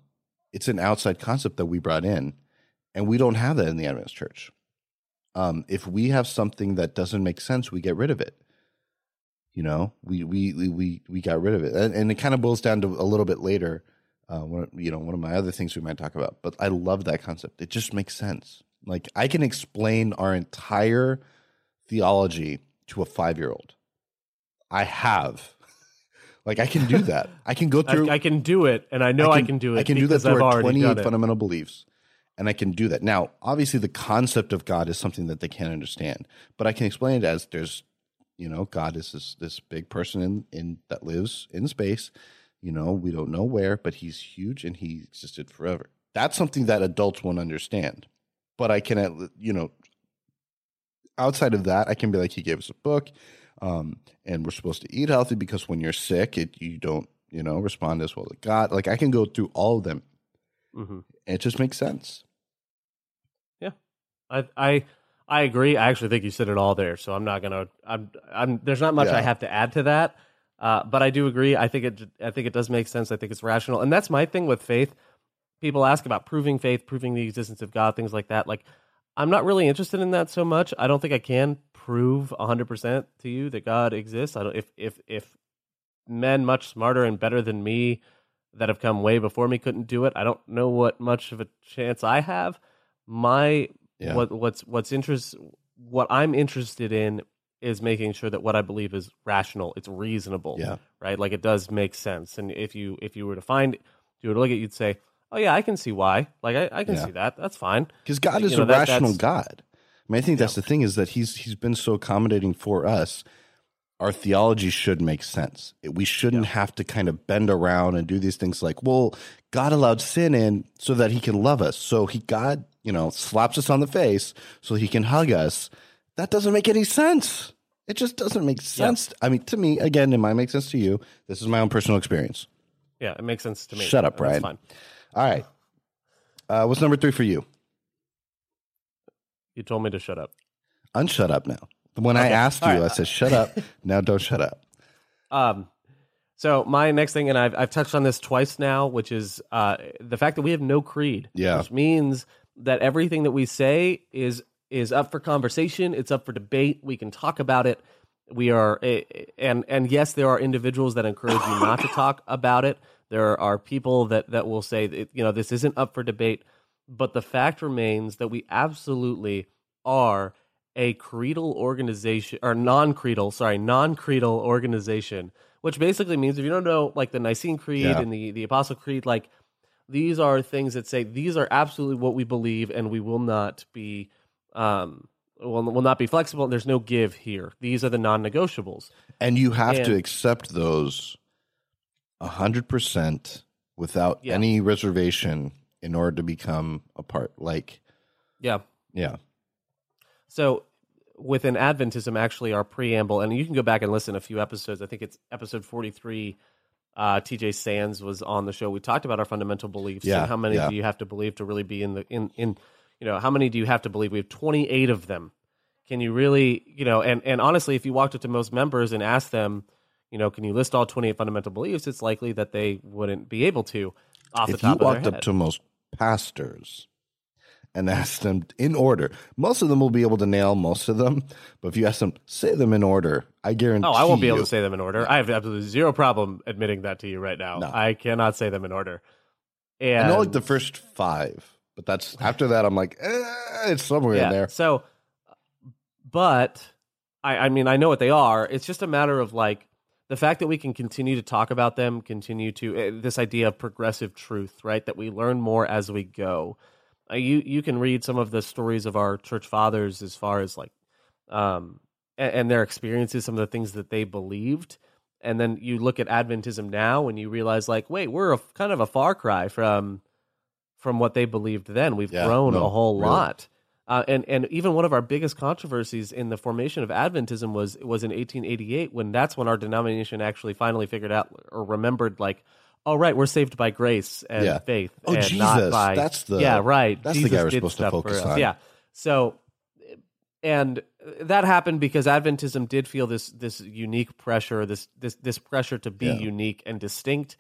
S3: it's an outside concept that we brought in, and we don't have that in the Adventist Church. Um, if we have something that doesn't make sense, we get rid of it. You know, we we we we we got rid of it, and, and it kind of boils down to a little bit later. Uh, one, you know, one of my other things we might talk about, but I love that concept. It just makes sense. Like I can explain our entire theology to a five year old. I have. Like I can do that. I can go through.
S2: I, I, can do it, and I know I can, I can do it.
S3: I can do that through I've our twenty-eight fundamental beliefs and I can do that. Now, obviously, the concept of God is something that they can't understand, but I can explain it as there's, you know, God is this this big person in in that lives in space. You know, we don't know where, but he's huge and he existed forever. That's something that adults won't understand. But I can, you know, outside of that, I can be like, he gave us a book, um, and we're supposed to eat healthy because when you're sick, it you don't, you know, respond as well to God. Like I can go through all of them. Mm-hmm. It just makes sense.
S2: Yeah, I I I agree. I actually think you said it all there. So I'm not gonna. I'm. I'm. There's not much yeah. I have to add to that. Uh, but I do agree. I think it. I think it does make sense. I think it's rational, and that's my thing with faith. People ask about proving faith, proving the existence of God, things like that. Like, I'm not really interested in that so much. I don't think I can prove 100 percent to you that God exists. I don't. If if if men much smarter and better than me that have come way before me couldn't do it, I don't know what much of a chance I have. My yeah. What what's what's interest what I'm interested in is making sure that what I believe is rational, it's reasonable.
S3: Yeah.
S2: Right? Like it does make sense. And if you if you were to find if you were to look at you'd say, Oh yeah, I can see why. Like I, I can yeah. see that. That's fine.
S3: Because God is you know, a that, rational God. I mean, I think that's the thing is that he's he's been so accommodating for us. Our theology should make sense. We shouldn't yeah. have to kind of bend around and do these things like, well, God allowed sin in so that he can love us. So he God you know, slaps us on the face so he can hug us. That doesn't make any sense. It just doesn't make sense. I mean, to me, again, it might make sense to you. This is my own personal experience.
S2: Yeah, it makes sense to me.
S3: Shut up, Ryan. All right. Uh, what's number three for you?
S2: You told me to shut up.
S3: Unshut up now. When okay. I asked you, right. I said, shut up. now don't shut up.
S2: Um, so my next thing, and I've I've touched on this twice now, which is uh, the fact that we have no creed.
S3: Yeah.
S2: Which means that everything that we say is is up for conversation. It's up for debate. We can talk about it. We are, and and yes, there are individuals that encourage you not to talk about it. There are people that that will say that you know this isn't up for debate. But the fact remains that we absolutely are a creedal organization or non-creedal, sorry, non-creedal organization, which basically means if you don't know like the Nicene Creed yeah. and the the Apostle Creed, like these are things that say these are absolutely what we believe, and we will not be um, will, will not be flexible. There's no give here. These are the non-negotiables,
S3: and you have and, to accept those hundred percent without yeah. any reservation in order to become a part. Like,
S2: yeah,
S3: yeah.
S2: So within Adventism, actually, our preamble, and you can go back and listen a few episodes. I think it's episode forty three. Uh, TJ Sands was on the show. We talked about our fundamental beliefs
S3: yeah,
S2: and how many
S3: yeah.
S2: do you have to believe to really be in the in in you know how many do you have to believe? We have twenty eight of them. Can you really you know? And and honestly, if you walked up to most members and asked them, you know, can you list all twenty eight fundamental beliefs? It's likely that they wouldn't be able to. Off
S3: if
S2: the top
S3: you walked
S2: up
S3: to most pastors and asked them in order. Most of them will be able to nail most of them, but if you ask them, say them in order, I guarantee.
S2: Oh, I won't be
S3: you,
S2: able to say them in order. I have absolutely zero problem admitting that to you right now. No. I cannot say them in order. And
S3: I know like the first five, but that's after that. I'm like, eh, it's somewhere
S2: yeah,
S3: in there.
S2: So, but I, I mean, I know what they are. It's just a matter of like the fact that we can continue to talk about them, continue to uh, this idea of progressive truth, right? That we learn more as we go. Uh, you you can read some of the stories of our church fathers as far as like, um, and, and their experiences, some of the things that they believed, and then you look at Adventism now and you realize like, wait, we're a, kind of a far cry from from what they believed then. We've
S3: yeah,
S2: grown
S3: no,
S2: a whole
S3: really.
S2: lot. Uh, and and even one of our biggest controversies in the formation of Adventism was was in 1888 when that's when our denomination actually finally figured out or remembered like oh right we're saved by grace and
S3: Yeah.
S2: faith
S3: Oh,
S2: and
S3: Jesus.
S2: not by
S3: That's the-
S2: yeah right
S3: that's the guy we're supposed to focus on.
S2: yeah so and that happened because Adventism did feel this this unique pressure this this this pressure to be
S3: Yeah.
S2: unique and distinct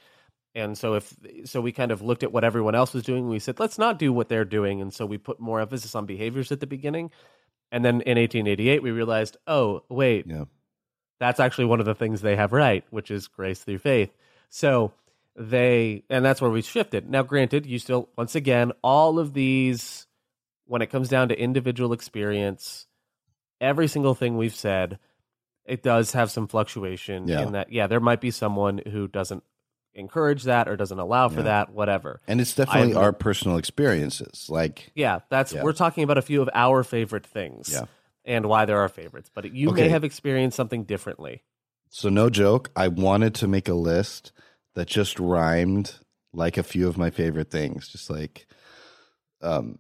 S2: and so if so we kind of looked at what everyone else was doing we said let's not do what they're doing and so we put more emphasis on behaviors at the beginning and then in 1888 we realized oh wait
S3: Yeah.
S2: that's actually one of the things they have right which is grace through faith so they and that's where we shifted now granted you still once again all of these when it comes down to individual experience every single thing we've said it does have some fluctuation
S3: Yeah.
S2: in that yeah there might be someone who doesn't encourage that or doesn't allow for
S3: Yeah.
S2: that whatever
S3: And it's definitely
S2: I-
S3: our personal experiences. Like,
S2: yeah that's
S3: Yeah.
S2: we're talking about a few of our favorite things
S3: Yeah.
S2: and why they're our favorites but you may have experienced something differently
S3: so no joke, I wanted to make a list that just rhymed like a few of my favorite things. Just like, um,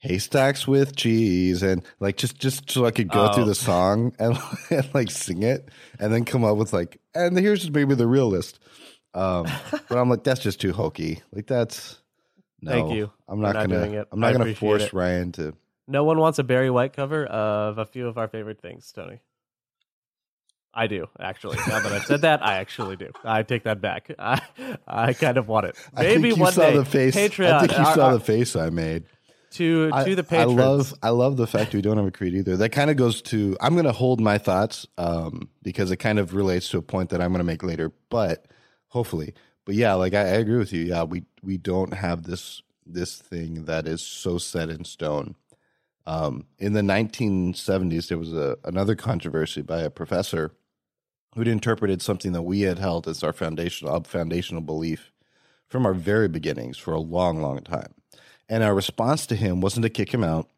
S3: haystacks with cheese and like just just so I could go
S2: Oh.
S3: through the song and, and like sing it and then come up with like and here's maybe the real list. Um, but I'm like that's just too hokey. Like that's no.
S2: Thank you
S3: I'm not
S2: not
S3: gonna.
S2: doing it.
S3: I'm
S2: I
S3: not gonna force
S2: it.
S3: Ryan to.
S2: no one wants a barry white cover of a few of our favorite things tony I do actually. Now that I've said that, I actually do. I take that back. I, I kind of want it.
S3: I
S2: Maybe
S3: think you
S2: one
S3: saw
S2: day.
S3: the face.
S2: Patreon.
S3: I think you
S2: our-
S3: saw
S2: our-
S3: the face I made.
S2: To
S3: I,
S2: to the
S3: I love I love the fact we don't have a creed either. That kind of goes to I'm going to hold my thoughts um, because it kind of relates to a point that I'm going to make later. But hopefully, but yeah, like I, I agree with you. Yeah, we we don't have this this thing that is so set in stone. Um, in the 1970s, there was a another controversy by a professor who'd interpreted something that we had held as our foundational foundational belief from our very beginnings for a long, long time. And our response to him wasn't to kick him out,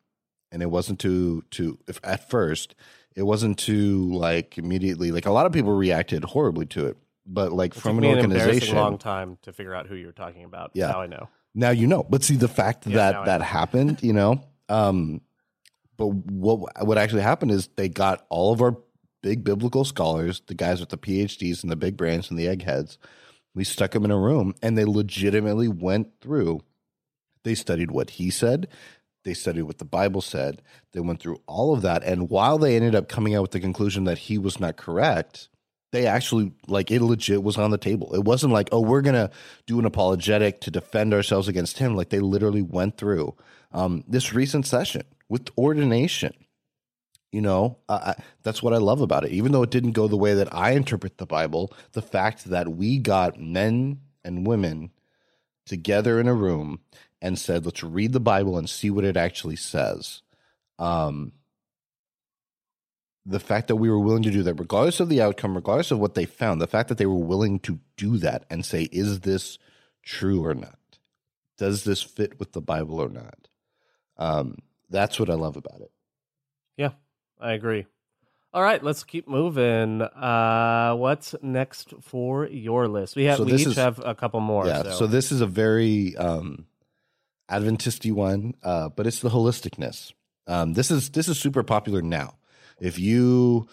S3: and it wasn't to to if at first it wasn't to like immediately like a lot of people reacted horribly to it, but like
S2: It
S3: from an
S2: an
S3: organization.
S2: long time to figure out who you were talking about.
S3: Yeah.
S2: Now I know.
S3: Now you know, but see the fact
S2: Yeah,
S3: that that happened, you know. Um, but what what actually happened is they got all of our big biblical scholars, the guys with the PhDs and the big brains and the eggheads. We stuck them in a room, and they legitimately went through. They studied what he said. They studied what the Bible said. They went through all of that, and while they ended up coming out with the conclusion that he was not correct, they actually like it legit was on the table. It wasn't like, oh, we're gonna do an apologetic to defend ourselves against him. Like they literally went through um, this recent session with ordination. You know, I, that's what I love about it. Even though it didn't go the way that I interpret the Bible, the fact that we got men and women together in a room and said, "Let's read the Bible and see what it actually says." Um, the fact that we were willing to do that, regardless of the outcome, regardless of what they found, the fact that they were willing to do that and say, is this true or not? Does this fit with the Bible or not? Um, that's what I love about it.
S2: Yeah, I agree. All right, let's keep moving. Uh, what's next for your list? We have so we each is, have a couple more.
S3: Yeah. So. so, this is a very um, Adventisty one, uh, but it's the holisticness. Um, this is this is super popular now. If you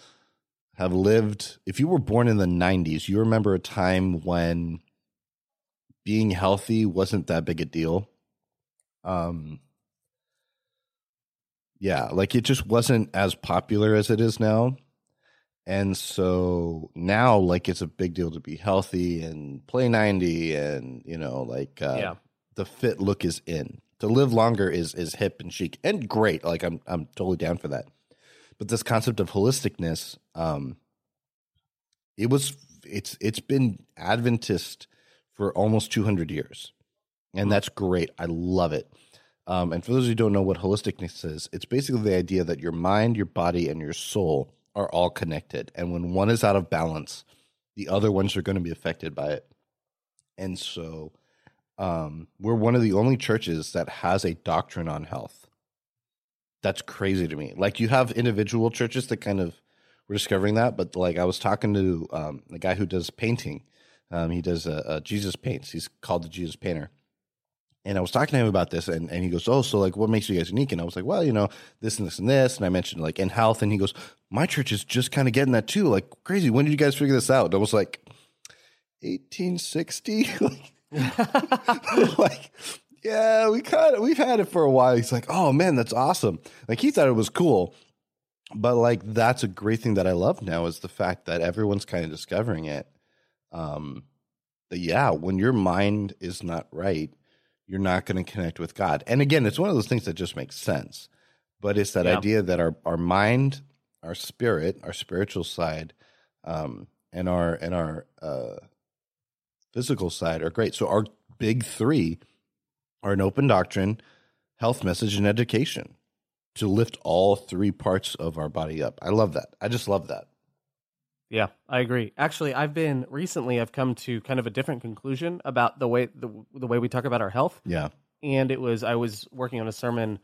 S3: have lived, if you were born in the '90s, you remember a time when being healthy wasn't that big a deal. Um, yeah, like it just wasn't as popular as it is now. And so now, like, it's a big deal to be healthy and play 90 and, you know, like, uh, yeah. The fit look is in. To live longer is, is hip and chic and great. Like, I'm, I'm totally down for that. But this concept of holisticness, um, it was, it's, it's been Adventist for almost 200 years. And mm-hmm. that's great. I love it. Um, and for those who don't know what holisticness is, it's basically the idea that your mind, your body, and your soul are all connected. And when one is out of balance, the other ones are going to be affected by it. And so um, we're one of the only churches that has a doctrine on health. That's crazy to me. Like you have individual churches that kind of were discovering that, but like I was talking to um, the guy who does painting. Um, he does uh, Jesus paints. He's called the Jesus painter and I was talking to him about this, and, and he goes, "Oh, so like, what makes you guys unique?" And I was like, "Well, you know, this and this and this." And I mentioned like in health, and he goes, "My church is just kind of getting that too. Like crazy. When did you guys figure this out?" And I was like, "1860." like, yeah, we kind of we've had it for a while. He's like, "Oh man, that's awesome." Like he thought it was cool, but like that's a great thing that I love now is the fact that everyone's kind of discovering it. Um, yeah, when your mind is not right you're not going to connect with God. And again, it's one of those things that just makes sense. But it's that yeah. idea that our our mind, our spirit, our spiritual side, um, and our and our uh, physical side are great. So our big three are an open doctrine, health message, and education to lift all three parts of our body up. I love that. I just love that.
S2: Yeah, I agree. Actually, I've been recently I've come to kind of a different conclusion about the way the, the way we talk about our health.
S3: Yeah.
S2: And it was I was working on a sermon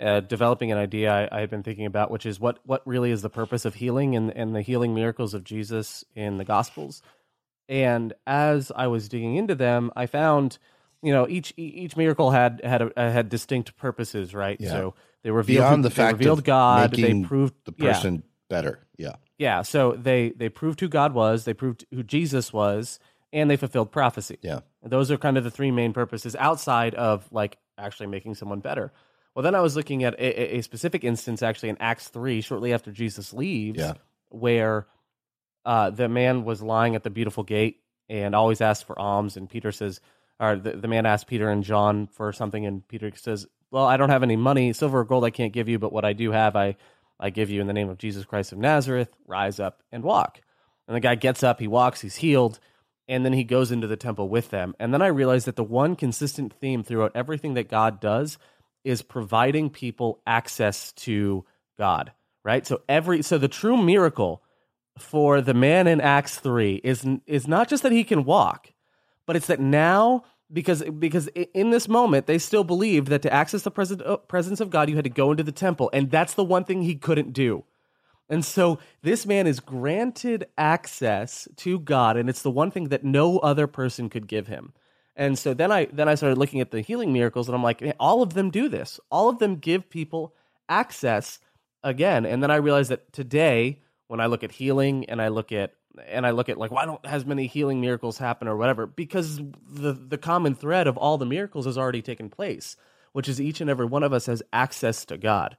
S2: uh, developing an idea I, I, had been thinking about, which is what what really is the purpose of healing and, and the healing miracles of Jesus in the Gospels. And as I was digging into them, I found, you know, each each miracle had had a, uh, had distinct purposes, right?
S3: Yeah.
S2: So
S3: they revealed beyond the fact
S2: revealed God, they proved
S3: the person yeah. better. Yeah,
S2: yeah, so they they proved who God was, they proved who Jesus was, and they fulfilled prophecy.
S3: Yeah.
S2: those are kind of the three main purposes outside of like actually making someone better. Well, then I was looking at a, a specific instance actually in Acts 3 shortly after Jesus leaves
S3: yeah.
S2: where uh, the man was lying at the beautiful gate and always asked for alms. And Peter says or the, the man asked Peter and John for something. And Peter says, "Well, I don't have any money, silver or gold I can't give you, but what I do have I I give you in the name of Jesus Christ of Nazareth, rise up and walk. And the guy gets up, he walks, he's healed, and then he goes into the temple with them. And then I realized that the one consistent theme throughout everything that God does is providing people access to God, right? So every so the true miracle for the man in Acts 3 is is not just that he can walk, but it's that now because because in this moment they still believed that to access the presence uh, presence of God you had to go into the temple and that's the one thing he couldn't do. And so this man is granted access to God and it's the one thing that no other person could give him. And so then I then I started looking at the healing miracles and I'm like all of them do this. All of them give people access again. And then I realized that today when I look at healing and I look at and I look at like why don't as many healing miracles happen or whatever because the the common thread of all the miracles has already taken place, which is each and every one of us has access to God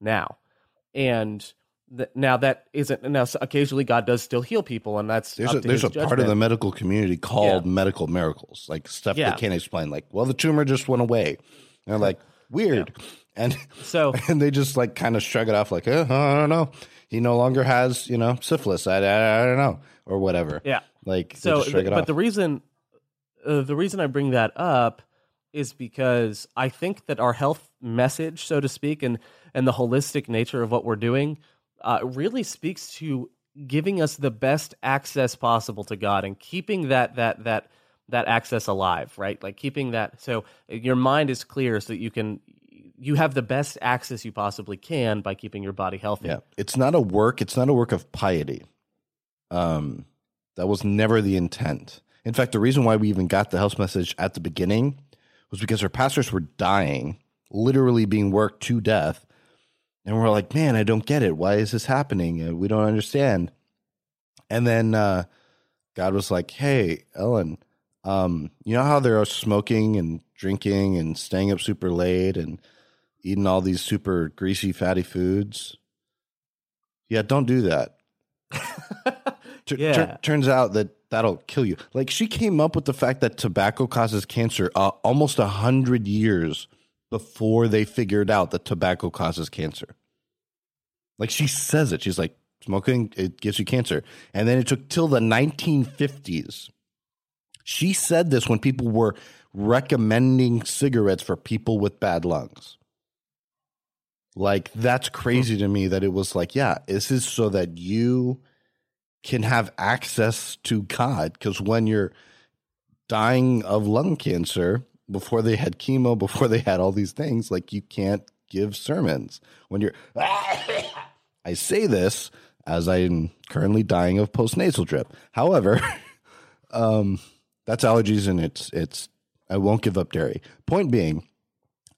S2: now, and th- now that isn't now occasionally God does still heal people, and that's
S3: there's a, there's a part of the medical community called yeah. medical miracles, like stuff yeah. they can't explain, like well the tumor just went away, and they're like weird, yeah. and so and they just like kind of shrug it off like eh, I don't know he no longer has you know syphilis. I, I, I don't know or whatever.
S2: Yeah,
S3: like
S2: so. but off. the reason uh, the reason I bring that up is because I think that our health message, so to speak, and and the holistic nature of what we're doing, uh, really speaks to giving us the best access possible to God and keeping that that that that access alive, right? Like keeping that so your mind is clear so that you can you have the best access you possibly can by keeping your body healthy.
S3: Yeah, it's not a work. It's not a work of piety. Um, that was never the intent. In fact, the reason why we even got the health message at the beginning was because our pastors were dying, literally being worked to death. And we're like, man, I don't get it. Why is this happening? We don't understand. And then uh, God was like, hey, Ellen, um, you know how they're smoking and drinking and staying up super late and eating all these super greasy, fatty foods? Yeah, don't do that. T- yeah. T- turns out that that'll kill you. Like she came up with the fact that tobacco causes cancer uh, almost a hundred years before they figured out that tobacco causes cancer. Like she says it. She's like, smoking it gives you cancer. And then it took till the 1950s. She said this when people were recommending cigarettes for people with bad lungs. Like that's crazy to me that it was like, yeah, this is so that you can have access to God. Because when you're dying of lung cancer, before they had chemo, before they had all these things, like you can't give sermons. When you're, I say this as I'm currently dying of postnasal drip. However, um, that's allergies and it's it's I won't give up dairy. Point being,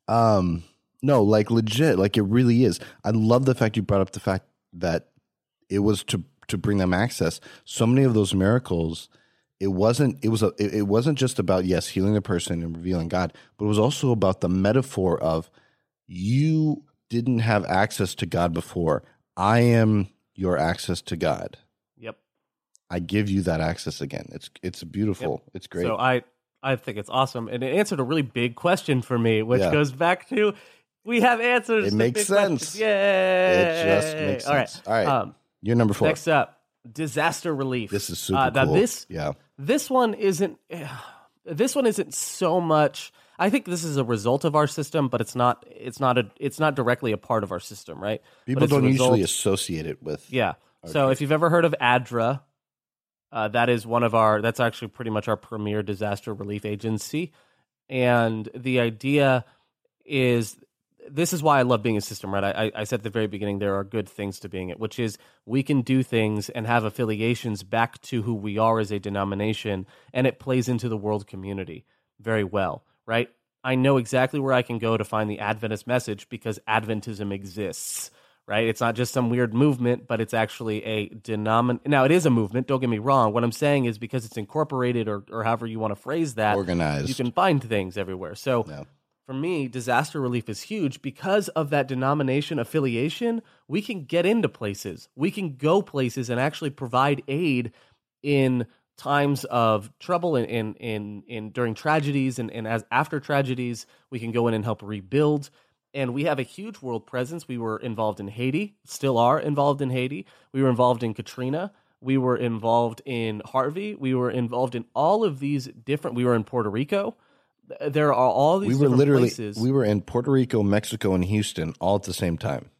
S3: um, no, like legit, like it really is. I love the fact you brought up the fact that it was to to bring them access. So many of those miracles, it wasn't it was a it, wasn't just about yes healing the person and revealing God, but it was also about the metaphor of you didn't have access to God before. I am your access to God.
S2: Yep.
S3: I give you that access again. It's it's beautiful. Yep. It's great.
S2: So I I think it's awesome, and it answered a really big question for me, which yeah. goes back to we have answers.
S3: It makes sense.
S2: Yeah. It
S3: just makes sense. All right. All right. Um, You're number four.
S2: Next up, disaster relief.
S3: This is super uh, cool.
S2: This
S3: yeah.
S2: This one isn't. This one isn't so much. I think this is a result of our system, but it's not. It's not a. It's not directly a part of our system, right?
S3: People don't usually associate it with.
S2: Yeah. So if you've ever heard of ADRA, uh, that is one of our. That's actually pretty much our premier disaster relief agency, and the idea is this is why I love being a system, right? I, I said at the very beginning there are good things to being it, which is we can do things and have affiliations back to who we are as a denomination, and it plays into the world community very well, right? I know exactly where I can go to find the Adventist message because Adventism exists, right? It's not just some weird movement, but it's actually a denomin. Now, it is a movement. Don't get me wrong. What I'm saying is because it's incorporated, or, or however you want to phrase that,
S3: organized.
S2: You can find things everywhere. So. Yeah for me, disaster relief is huge because of that denomination affiliation. We can get into places, we can go places and actually provide aid in times of trouble and in, in, in, during tragedies and, and as after tragedies, we can go in and help rebuild. And we have a huge world presence. We were involved in Haiti, still are involved in Haiti. We were involved in Katrina. We were involved in Harvey. We were involved in all of these different. We were in Puerto Rico there are all these.
S3: We were literally
S2: places.
S3: we were in Puerto Rico, Mexico, and Houston all at the same time.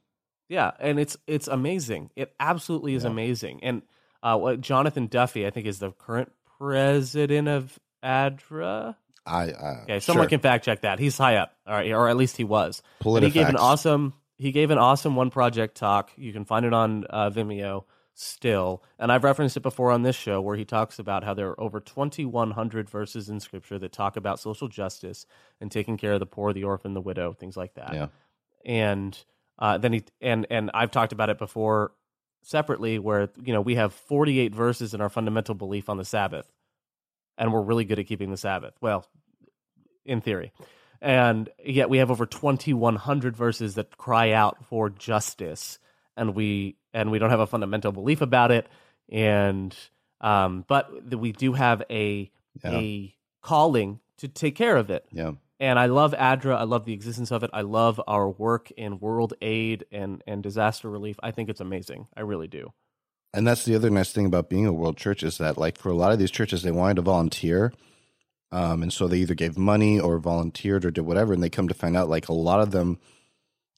S2: Yeah, and it's it's amazing. It absolutely is yeah. amazing. And uh, what Jonathan Duffy, I think, is the current president of ADRA.
S3: I, uh,
S2: okay, someone
S3: sure.
S2: can fact check that. He's high up, all right, or at least he was.
S3: Pull it.
S2: he gave an awesome. He gave an awesome one project talk. You can find it on uh, Vimeo still. And I've referenced it before on this show where he talks about how there are over 2,100 verses in scripture that talk about social justice and taking care of the poor, the orphan, the widow, things like that.
S3: Yeah.
S2: And uh, then he, and, and I've talked about it before separately where, you know, we have 48 verses in our fundamental belief on the Sabbath and we're really good at keeping the Sabbath. Well, in theory. And yet we have over 2,100 verses that cry out for justice and we and we don't have a fundamental belief about it. And um, but we do have a yeah. a calling to take care of it.
S3: Yeah.
S2: And I love ADRA. I love the existence of it. I love our work in world aid and, and disaster relief. I think it's amazing. I really do.
S3: And that's the other nice thing about being a world church is that, like, for a lot of these churches, they wanted to volunteer. Um, and so they either gave money or volunteered or did whatever. And they come to find out, like, a lot of them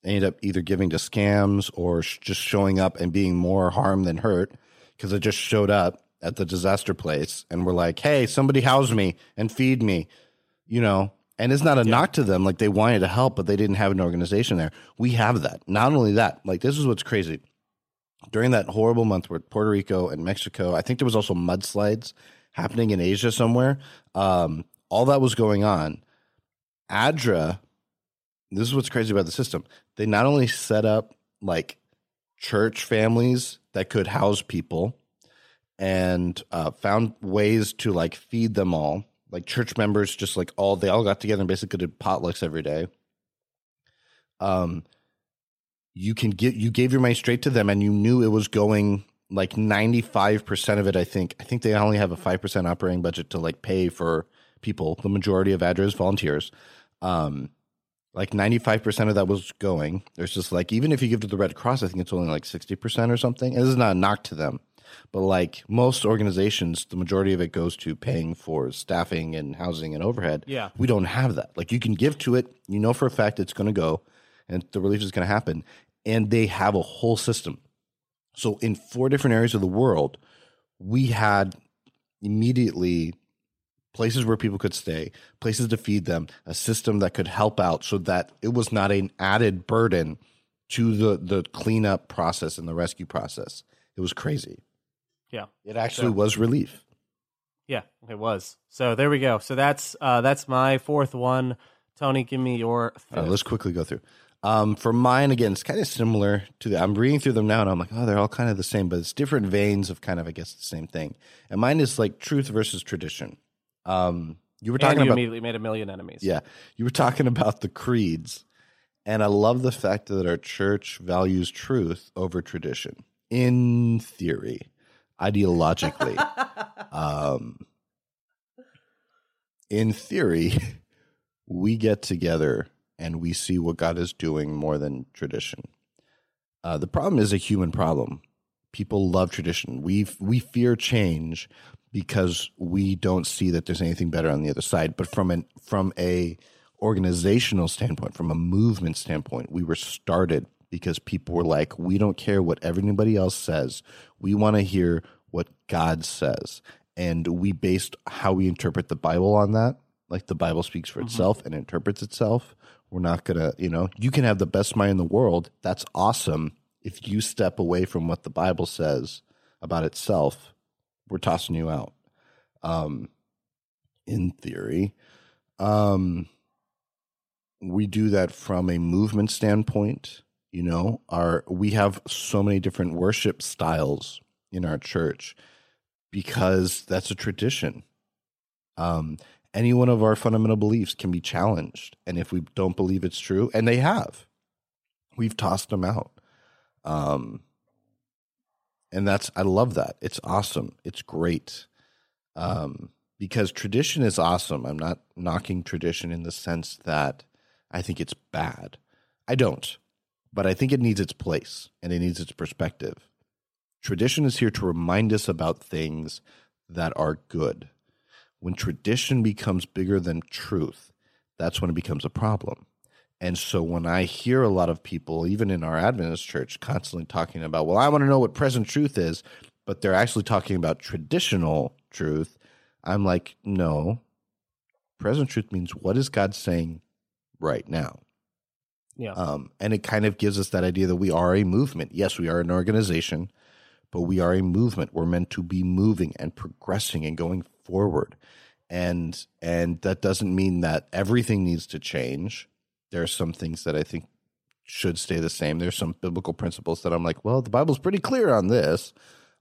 S3: ended up either giving to scams or sh- just showing up and being more harm than hurt because it just showed up at the disaster place and we're like, hey, somebody house me and feed me, you know. And it's not a yeah. knock to them. Like they wanted to help, but they didn't have an organization there. We have that. Not only that, like this is what's crazy. During that horrible month where Puerto Rico and Mexico, I think there was also mudslides happening in Asia somewhere. Um, all that was going on. ADRA, this is what's crazy about the system. They not only set up like church families that could house people and uh, found ways to like feed them all like church members just like all they all got together and basically did potlucks every day. Um you can get you gave your money straight to them and you knew it was going like 95% of it i think i think they only have a 5% operating budget to like pay for people. The majority of ADRA's volunteers. Um like 95% of that was going there's just like even if you give to the red cross i think it's only like 60% or something and this is not a knock to them but like most organizations, the majority of it goes to paying for staffing and housing and overhead.
S2: Yeah.
S3: We don't have that. Like you can give to it, you know for a fact it's going to go and the relief is going to happen. And they have a whole system. So in four different areas of the world, we had immediately places where people could stay, places to feed them, a system that could help out so that it was not an added burden to the the cleanup process and the rescue process. It was crazy.
S2: Yeah.
S3: It actually so, was relief.
S2: Yeah, it was. So there we go. So that's uh that's my fourth one. Tony, give me your
S3: right, let's quickly go through. Um, for mine, again, it's kind of similar to the. I'm reading through them now, and I'm like, oh, they're all kind of the same, but it's different veins of kind of, I guess, the same thing. And mine is like truth versus tradition. Um, you were talking
S2: and
S3: you
S2: about immediately made a million enemies.
S3: Yeah, you were talking about the creeds, and I love the fact that our church values truth over tradition. In theory, ideologically. um, in theory, we get together and we see what God is doing more than tradition. Uh, the problem is a human problem. People love tradition. We we fear change because we don't see that there's anything better on the other side. But from an from a organizational standpoint, from a movement standpoint, we were started because people were like, we don't care what everybody else says. We want to hear what God says. And we based how we interpret the Bible on that. Like the Bible speaks for mm-hmm. itself and interprets itself. We're not going to, you know, you can have the best mind in the world. That's awesome. If you step away from what the Bible says about itself, we're tossing you out. Um, in theory. Um, we do that from a movement standpoint you know our we have so many different worship styles in our church because that's a tradition um any one of our fundamental beliefs can be challenged and if we don't believe it's true and they have we've tossed them out um and that's i love that it's awesome it's great um because tradition is awesome i'm not knocking tradition in the sense that i think it's bad i don't but I think it needs its place and it needs its perspective. Tradition is here to remind us about things that are good. When tradition becomes bigger than truth, that's when it becomes a problem. And so when I hear a lot of people, even in our Adventist church, constantly talking about, well, I want to know what present truth is, but they're actually talking about traditional truth, I'm like, no. Present truth means what is God saying right now?
S2: Yeah.
S3: Um, and it kind of gives us that idea that we are a movement. Yes, we are an organization, but we are a movement. We're meant to be moving and progressing and going forward. And and that doesn't mean that everything needs to change. There are some things that I think should stay the same. There's some biblical principles that I'm like, well, the Bible's pretty clear on this.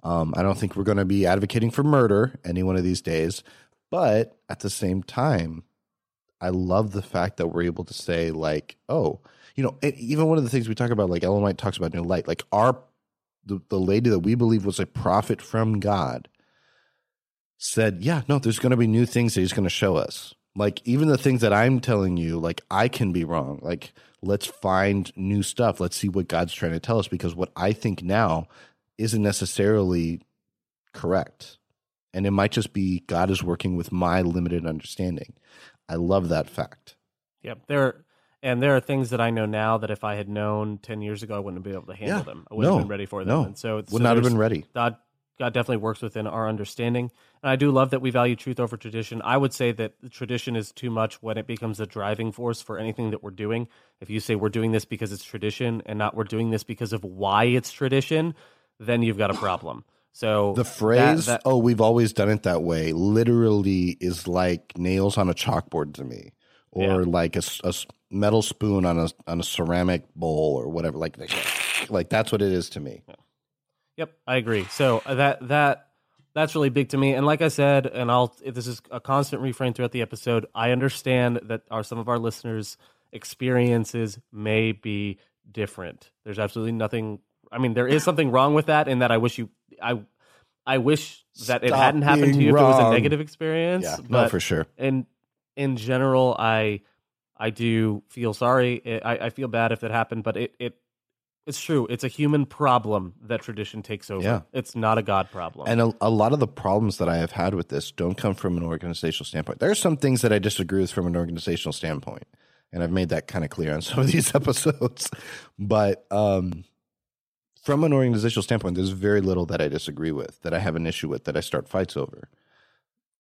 S3: Um, I don't think we're going to be advocating for murder any one of these days, but at the same time, I love the fact that we're able to say like, oh, you know, even one of the things we talk about, like Ellen White talks about new light, like our the, the lady that we believe was a prophet from God said, yeah, no, there's going to be new things that he's going to show us. Like even the things that I'm telling you, like I can be wrong. Like let's find new stuff. Let's see what God's trying to tell us because what I think now isn't necessarily correct. And it might just be God is working with my limited understanding. I love that fact.
S2: Yep. There and there are things that I know now that if I had known ten years ago, I wouldn't have been able to handle yeah. them. I wouldn't no, have been ready for them.
S3: No,
S2: and so
S3: would so not have been ready.
S2: God, God definitely works within our understanding. And I do love that we value truth over tradition. I would say that tradition is too much when it becomes a driving force for anything that we're doing. If you say we're doing this because it's tradition and not we're doing this because of why it's tradition, then you've got a problem. So
S3: the phrase that, that, "Oh, we've always done it that way" literally is like nails on a chalkboard to me, or yeah. like a, a, metal spoon on a on a ceramic bowl or whatever. Like, like that's what it is to me.
S2: Yeah. Yep, I agree. So uh, that that that's really big to me. And like I said, and I'll this is a constant refrain throughout the episode. I understand that our some of our listeners' experiences may be different. There's absolutely nothing. I mean, there is something wrong with that, in that I wish you, I, I wish that Stop it hadn't happened to you wrong. if it was a negative experience.
S3: Yeah, but no, for sure.
S2: And in general, I, I do feel sorry. I, I feel bad if it happened, but it, it it's true. It's a human problem that tradition takes over. Yeah. It's not a God problem.
S3: And a, a, lot of the problems that I have had with this don't come from an organizational standpoint. There are some things that I disagree with from an organizational standpoint. And I've made that kind of clear on some of these episodes. But um, from an organizational standpoint, there's very little that I disagree with, that I have an issue with, that I start fights over.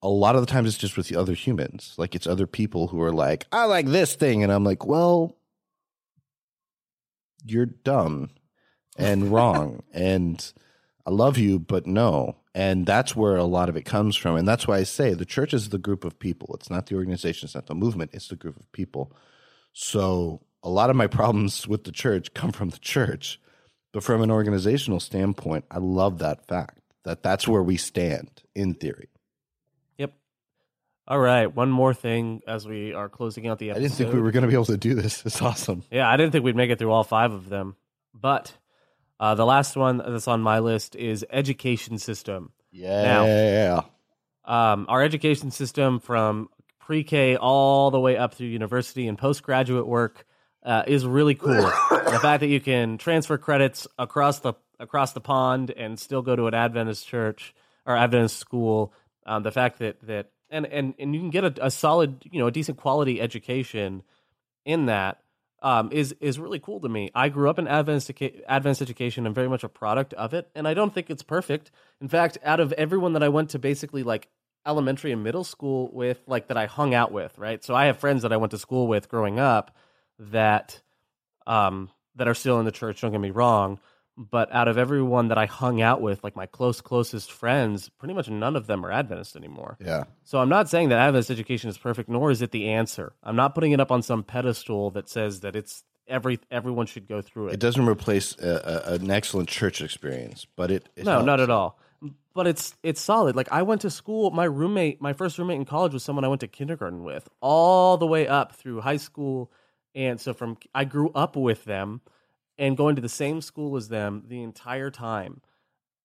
S3: A lot of the times it's just with the other humans. Like it's other people who are like, I like this thing. And I'm like, well, you're dumb and wrong and I love you, but no. And that's where a lot of it comes from. And that's why I say the church is the group of people. It's not the organization, it's not the movement, it's the group of people. So a lot of my problems with the church come from the church. But from an organizational standpoint, I love that fact that that's where we stand in theory.
S2: All right, one more thing as we are closing out the episode.
S3: I didn't think we were going to be able to do this. It's awesome.
S2: Yeah, I didn't think we'd make it through all five of them. But uh, the last one that's on my list is education system.
S3: Yeah.
S2: Now, um, our education system from pre-K all the way up through university and postgraduate work uh, is really cool. the fact that you can transfer credits across the across the pond and still go to an Adventist church or Adventist school. Um, the fact that that and and and you can get a, a solid, you know, a decent quality education in that um, is is really cool to me. I grew up in Adventist Adventist education. I'm very much a product of it, and I don't think it's perfect. In fact, out of everyone that I went to basically like elementary and middle school with, like that I hung out with, right? So I have friends that I went to school with growing up that um, that are still in the church. Don't get me wrong, but out of everyone that I hung out with, like my close, closest friends, pretty much none of them are Adventist anymore.
S3: Yeah.
S2: So I'm not saying that Adventist education is perfect, nor is it the answer. I'm not putting it up on some pedestal that says that it's every everyone should go through it.
S3: It doesn't replace a, a, an excellent church experience, but it, it
S2: no,
S3: helps.
S2: not at all. But it's it's solid. Like I went to school. My roommate, my first roommate in college, was someone I went to kindergarten with, all the way up through high school, and so from I grew up with them and going to the same school as them the entire time.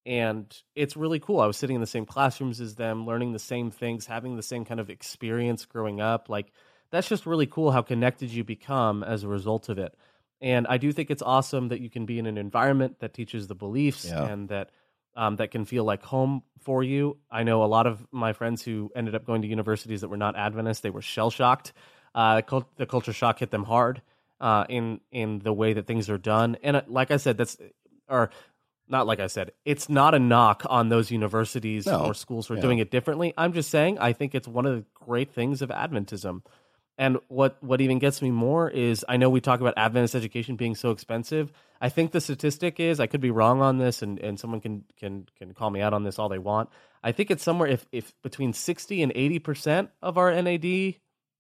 S2: And it's really cool. I was sitting in the same classrooms as them, learning the same things, having the same kind of experience growing up. Like, that's just really cool how connected you become as a result of it. And I do think it's awesome that you can be in an environment that teaches the beliefs yeah. and that um, that can feel like home for you. I know a lot of my friends who ended up going to universities that were not Adventist. They were shell shocked. Uh, the culture shock hit them hard, uh, in in the way that things are done. And uh, like I said, that's or not like I said, it's not a knock on those universities no. or schools for yeah. doing it differently. I'm just saying I think it's one of the great things of Adventism. And what what even gets me more is I know we talk about Adventist education being so expensive. I think the statistic is I could be wrong on this, and, and someone can can can call me out on this all they want. I think it's somewhere if if between sixty and eighty percent of our NAD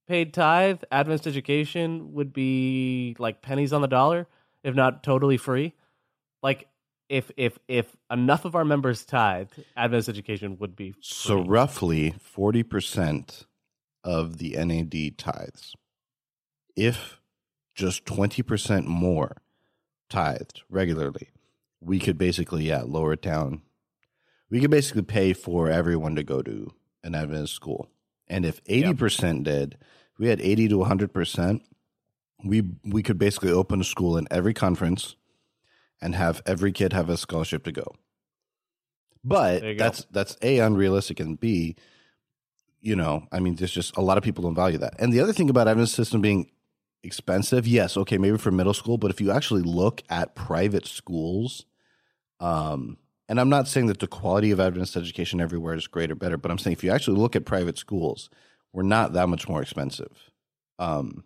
S2: paid tithe, Adventist education would be like pennies on the dollar, if not totally free. Like if if if enough of our members tithe, Adventist education would be free.
S3: so roughly forty percent of the NAD tithes. If just twenty percent more tithed regularly, we could basically yeah lower it down. We could basically pay for everyone to go to an Adventist school. And if 80% yep. did, we had 80 to 100%, we we could basically open a school in every conference and have every kid have a scholarship to go. But that's go. that's A unrealistic and B you know, I mean there's just a lot of people don't value that. And the other thing about Adventist system being expensive, yes, okay, maybe for middle school, but if you actually look at private schools um and I'm not saying that the quality of Adventist education everywhere is great or better, but I'm saying if you actually look at private schools, we're not that much more expensive. Um,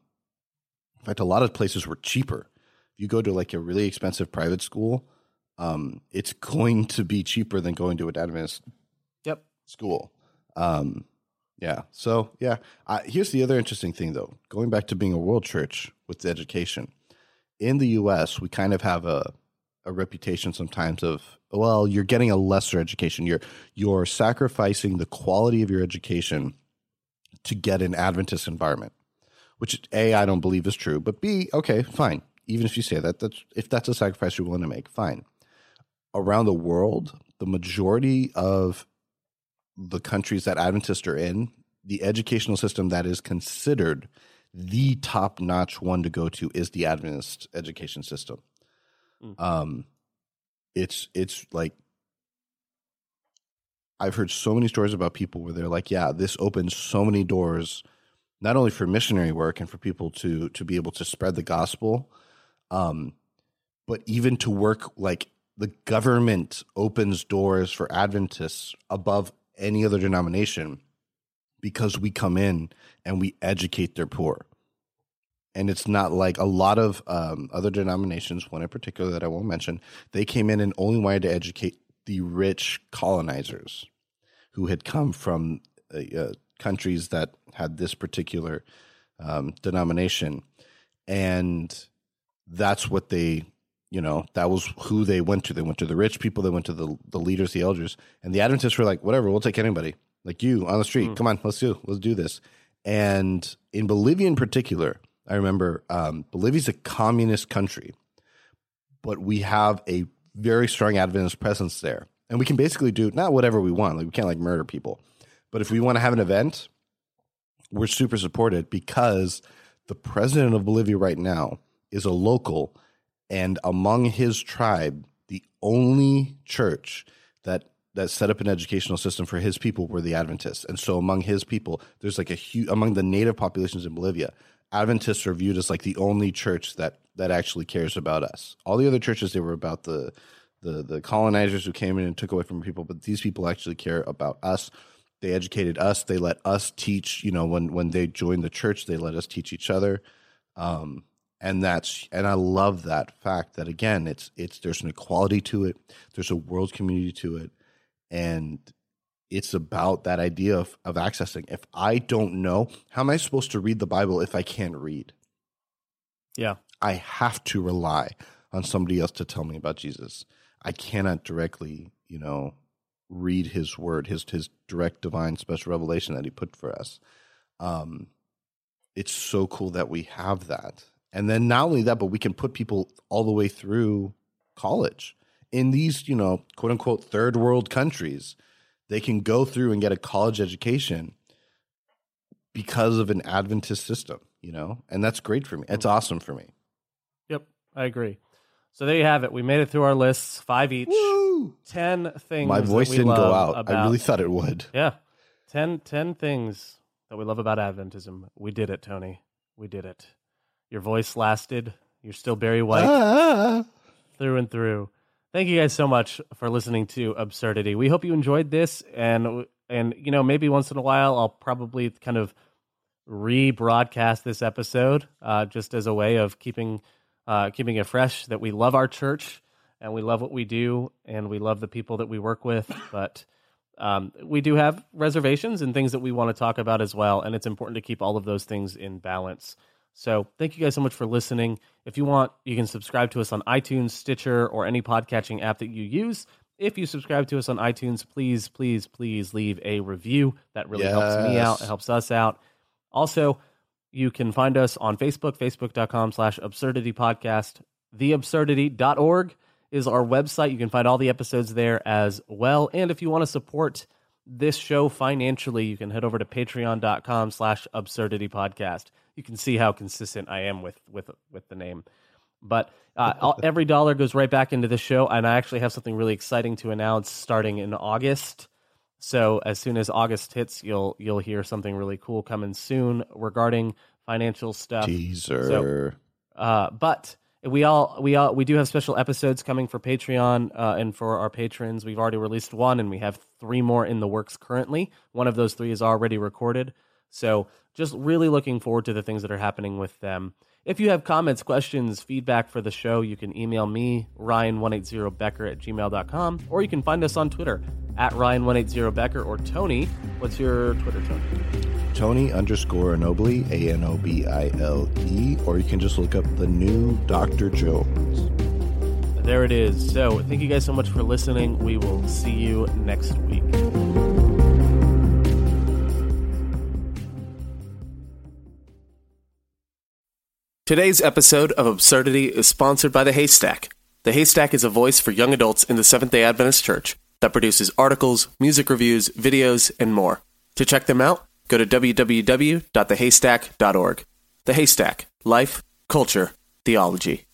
S3: in fact, a lot of places were cheaper. If you go to like a really expensive private school, um, it's going to be cheaper than going to an Adventist
S2: yep.
S3: school. Um, yeah. So yeah, uh, here's the other interesting thing though. Going back to being a world church with education in the U.S., we kind of have a a reputation sometimes of well, you're getting a lesser education. You're you're sacrificing the quality of your education to get an Adventist environment, which a I don't believe is true, but b okay, fine. Even if you say that, that's if that's a sacrifice you're willing to make, fine. Around the world, the majority of the countries that Adventists are in, the educational system that is considered the top notch one to go to is the Adventist education system. Mm. Um, it's it's like I've heard so many stories about people where they're like, yeah, this opens so many doors, not only for missionary work and for people to to be able to spread the gospel, um, but even to work like the government opens doors for Adventists above any other denomination because we come in and we educate their poor. And it's not like a lot of um, other denominations, one in particular that I won't mention, they came in and only wanted to educate the rich colonizers who had come from uh, uh, countries that had this particular um, denomination. And that's what they you know that was who they went to. They went to the rich people. They went to the the leaders the elders. And the adventists were like whatever we'll take anybody. Like you on the street. Mm. come on let's do let's do this. And in bolivia in particular i remember um, bolivia's a communist country but we have a very strong adventist presence there and we can basically do not whatever we want like we can't like murder people but if we want to have an event we're super supported because the president of bolivia right now is a local and among his tribe, the only church that that set up an educational system for his people were the Adventists. And so among his people, there's like a huge among the native populations in Bolivia, Adventists are viewed as like the only church that that actually cares about us. All the other churches they were about the the the colonizers who came in and took away from people, but these people actually care about us. They educated us. They let us teach. You know, when when they joined the church, they let us teach each other. Um, and that's and I love that fact that again it's it's there's an equality to it there's a world community to it and it's about that idea of, of accessing. If I don't know how am I supposed to read the Bible if I can't read?
S2: Yeah.
S3: I have to rely on somebody else to tell me about Jesus. I cannot directly you know read his word his his direct divine special revelation that he put for us. Um it's so cool that we have that. And then not only that, but we can put people all the way through college in these, you know, quote unquote third world countries. They can go through and get a college education because of an Adventist system, you know, and that's great for me. It's awesome for me.
S2: Yep, I agree. So there you have it. We made it through our lists, five each. Woo! Ten things.
S3: My voice didn't go out. About, I really thought it would.
S2: Yeah, ten, ten things that we love about Adventism. We did it, Tony. We did it. Your voice lasted. You're still Barry White ah. through and through. Thank you guys so much for listening to Absurdity. We hope you enjoyed this, and and you know maybe once in a while I'll probably kind of rebroadcast this episode uh, just as a way of keeping uh, keeping it fresh. That we love our church and we love what we do and we love the people that we work with, but. Um, we do have reservations and things that we want to talk about as well, and it's important to keep all of those things in balance. So thank you guys so much for listening. If you want, you can subscribe to us on iTunes, Stitcher, or any podcatching app that you use. If you subscribe to us on iTunes, please, please, please leave a review. That really yes. helps me out. It helps us out. Also, you can find us on Facebook, facebook.com slash absurdity podcast. Theabsurdity.org is our website. You can find all the episodes there as well. And if you want to support this show financially, you can head over to patreon.com slash absurdity podcast you can see how consistent I am with with with the name. But uh, every dollar goes right back into the show, and I actually have something really exciting to announce starting in August. So as soon as August hits, you'll you'll hear something really cool coming soon regarding financial stuff.
S3: Teaser.
S2: So, uh, but we all we all we do have special episodes coming for Patreon uh, and for our patrons. We've already released one, and we have three more in the works currently. One of those three is already recorded. So just really looking forward to the things that are happening with them. If you have comments, questions, feedback for the show, you can email me, ryan180becker at gmail.com, or you can find us on Twitter at ryan180becker or Tony. What's your Twitter, Tony?
S3: Tony underscore Anobile, A N O B I L E, or you can just look up the new Dr. Jones.
S2: There it is. So thank you guys so much for listening. We will see you next week. Today's episode of Absurdity is sponsored by The Haystack. The Haystack is a voice for young adults in the Seventh day Adventist Church that produces articles, music reviews, videos, and more. To check them out, go to www.thehaystack.org. The Haystack Life, Culture, Theology.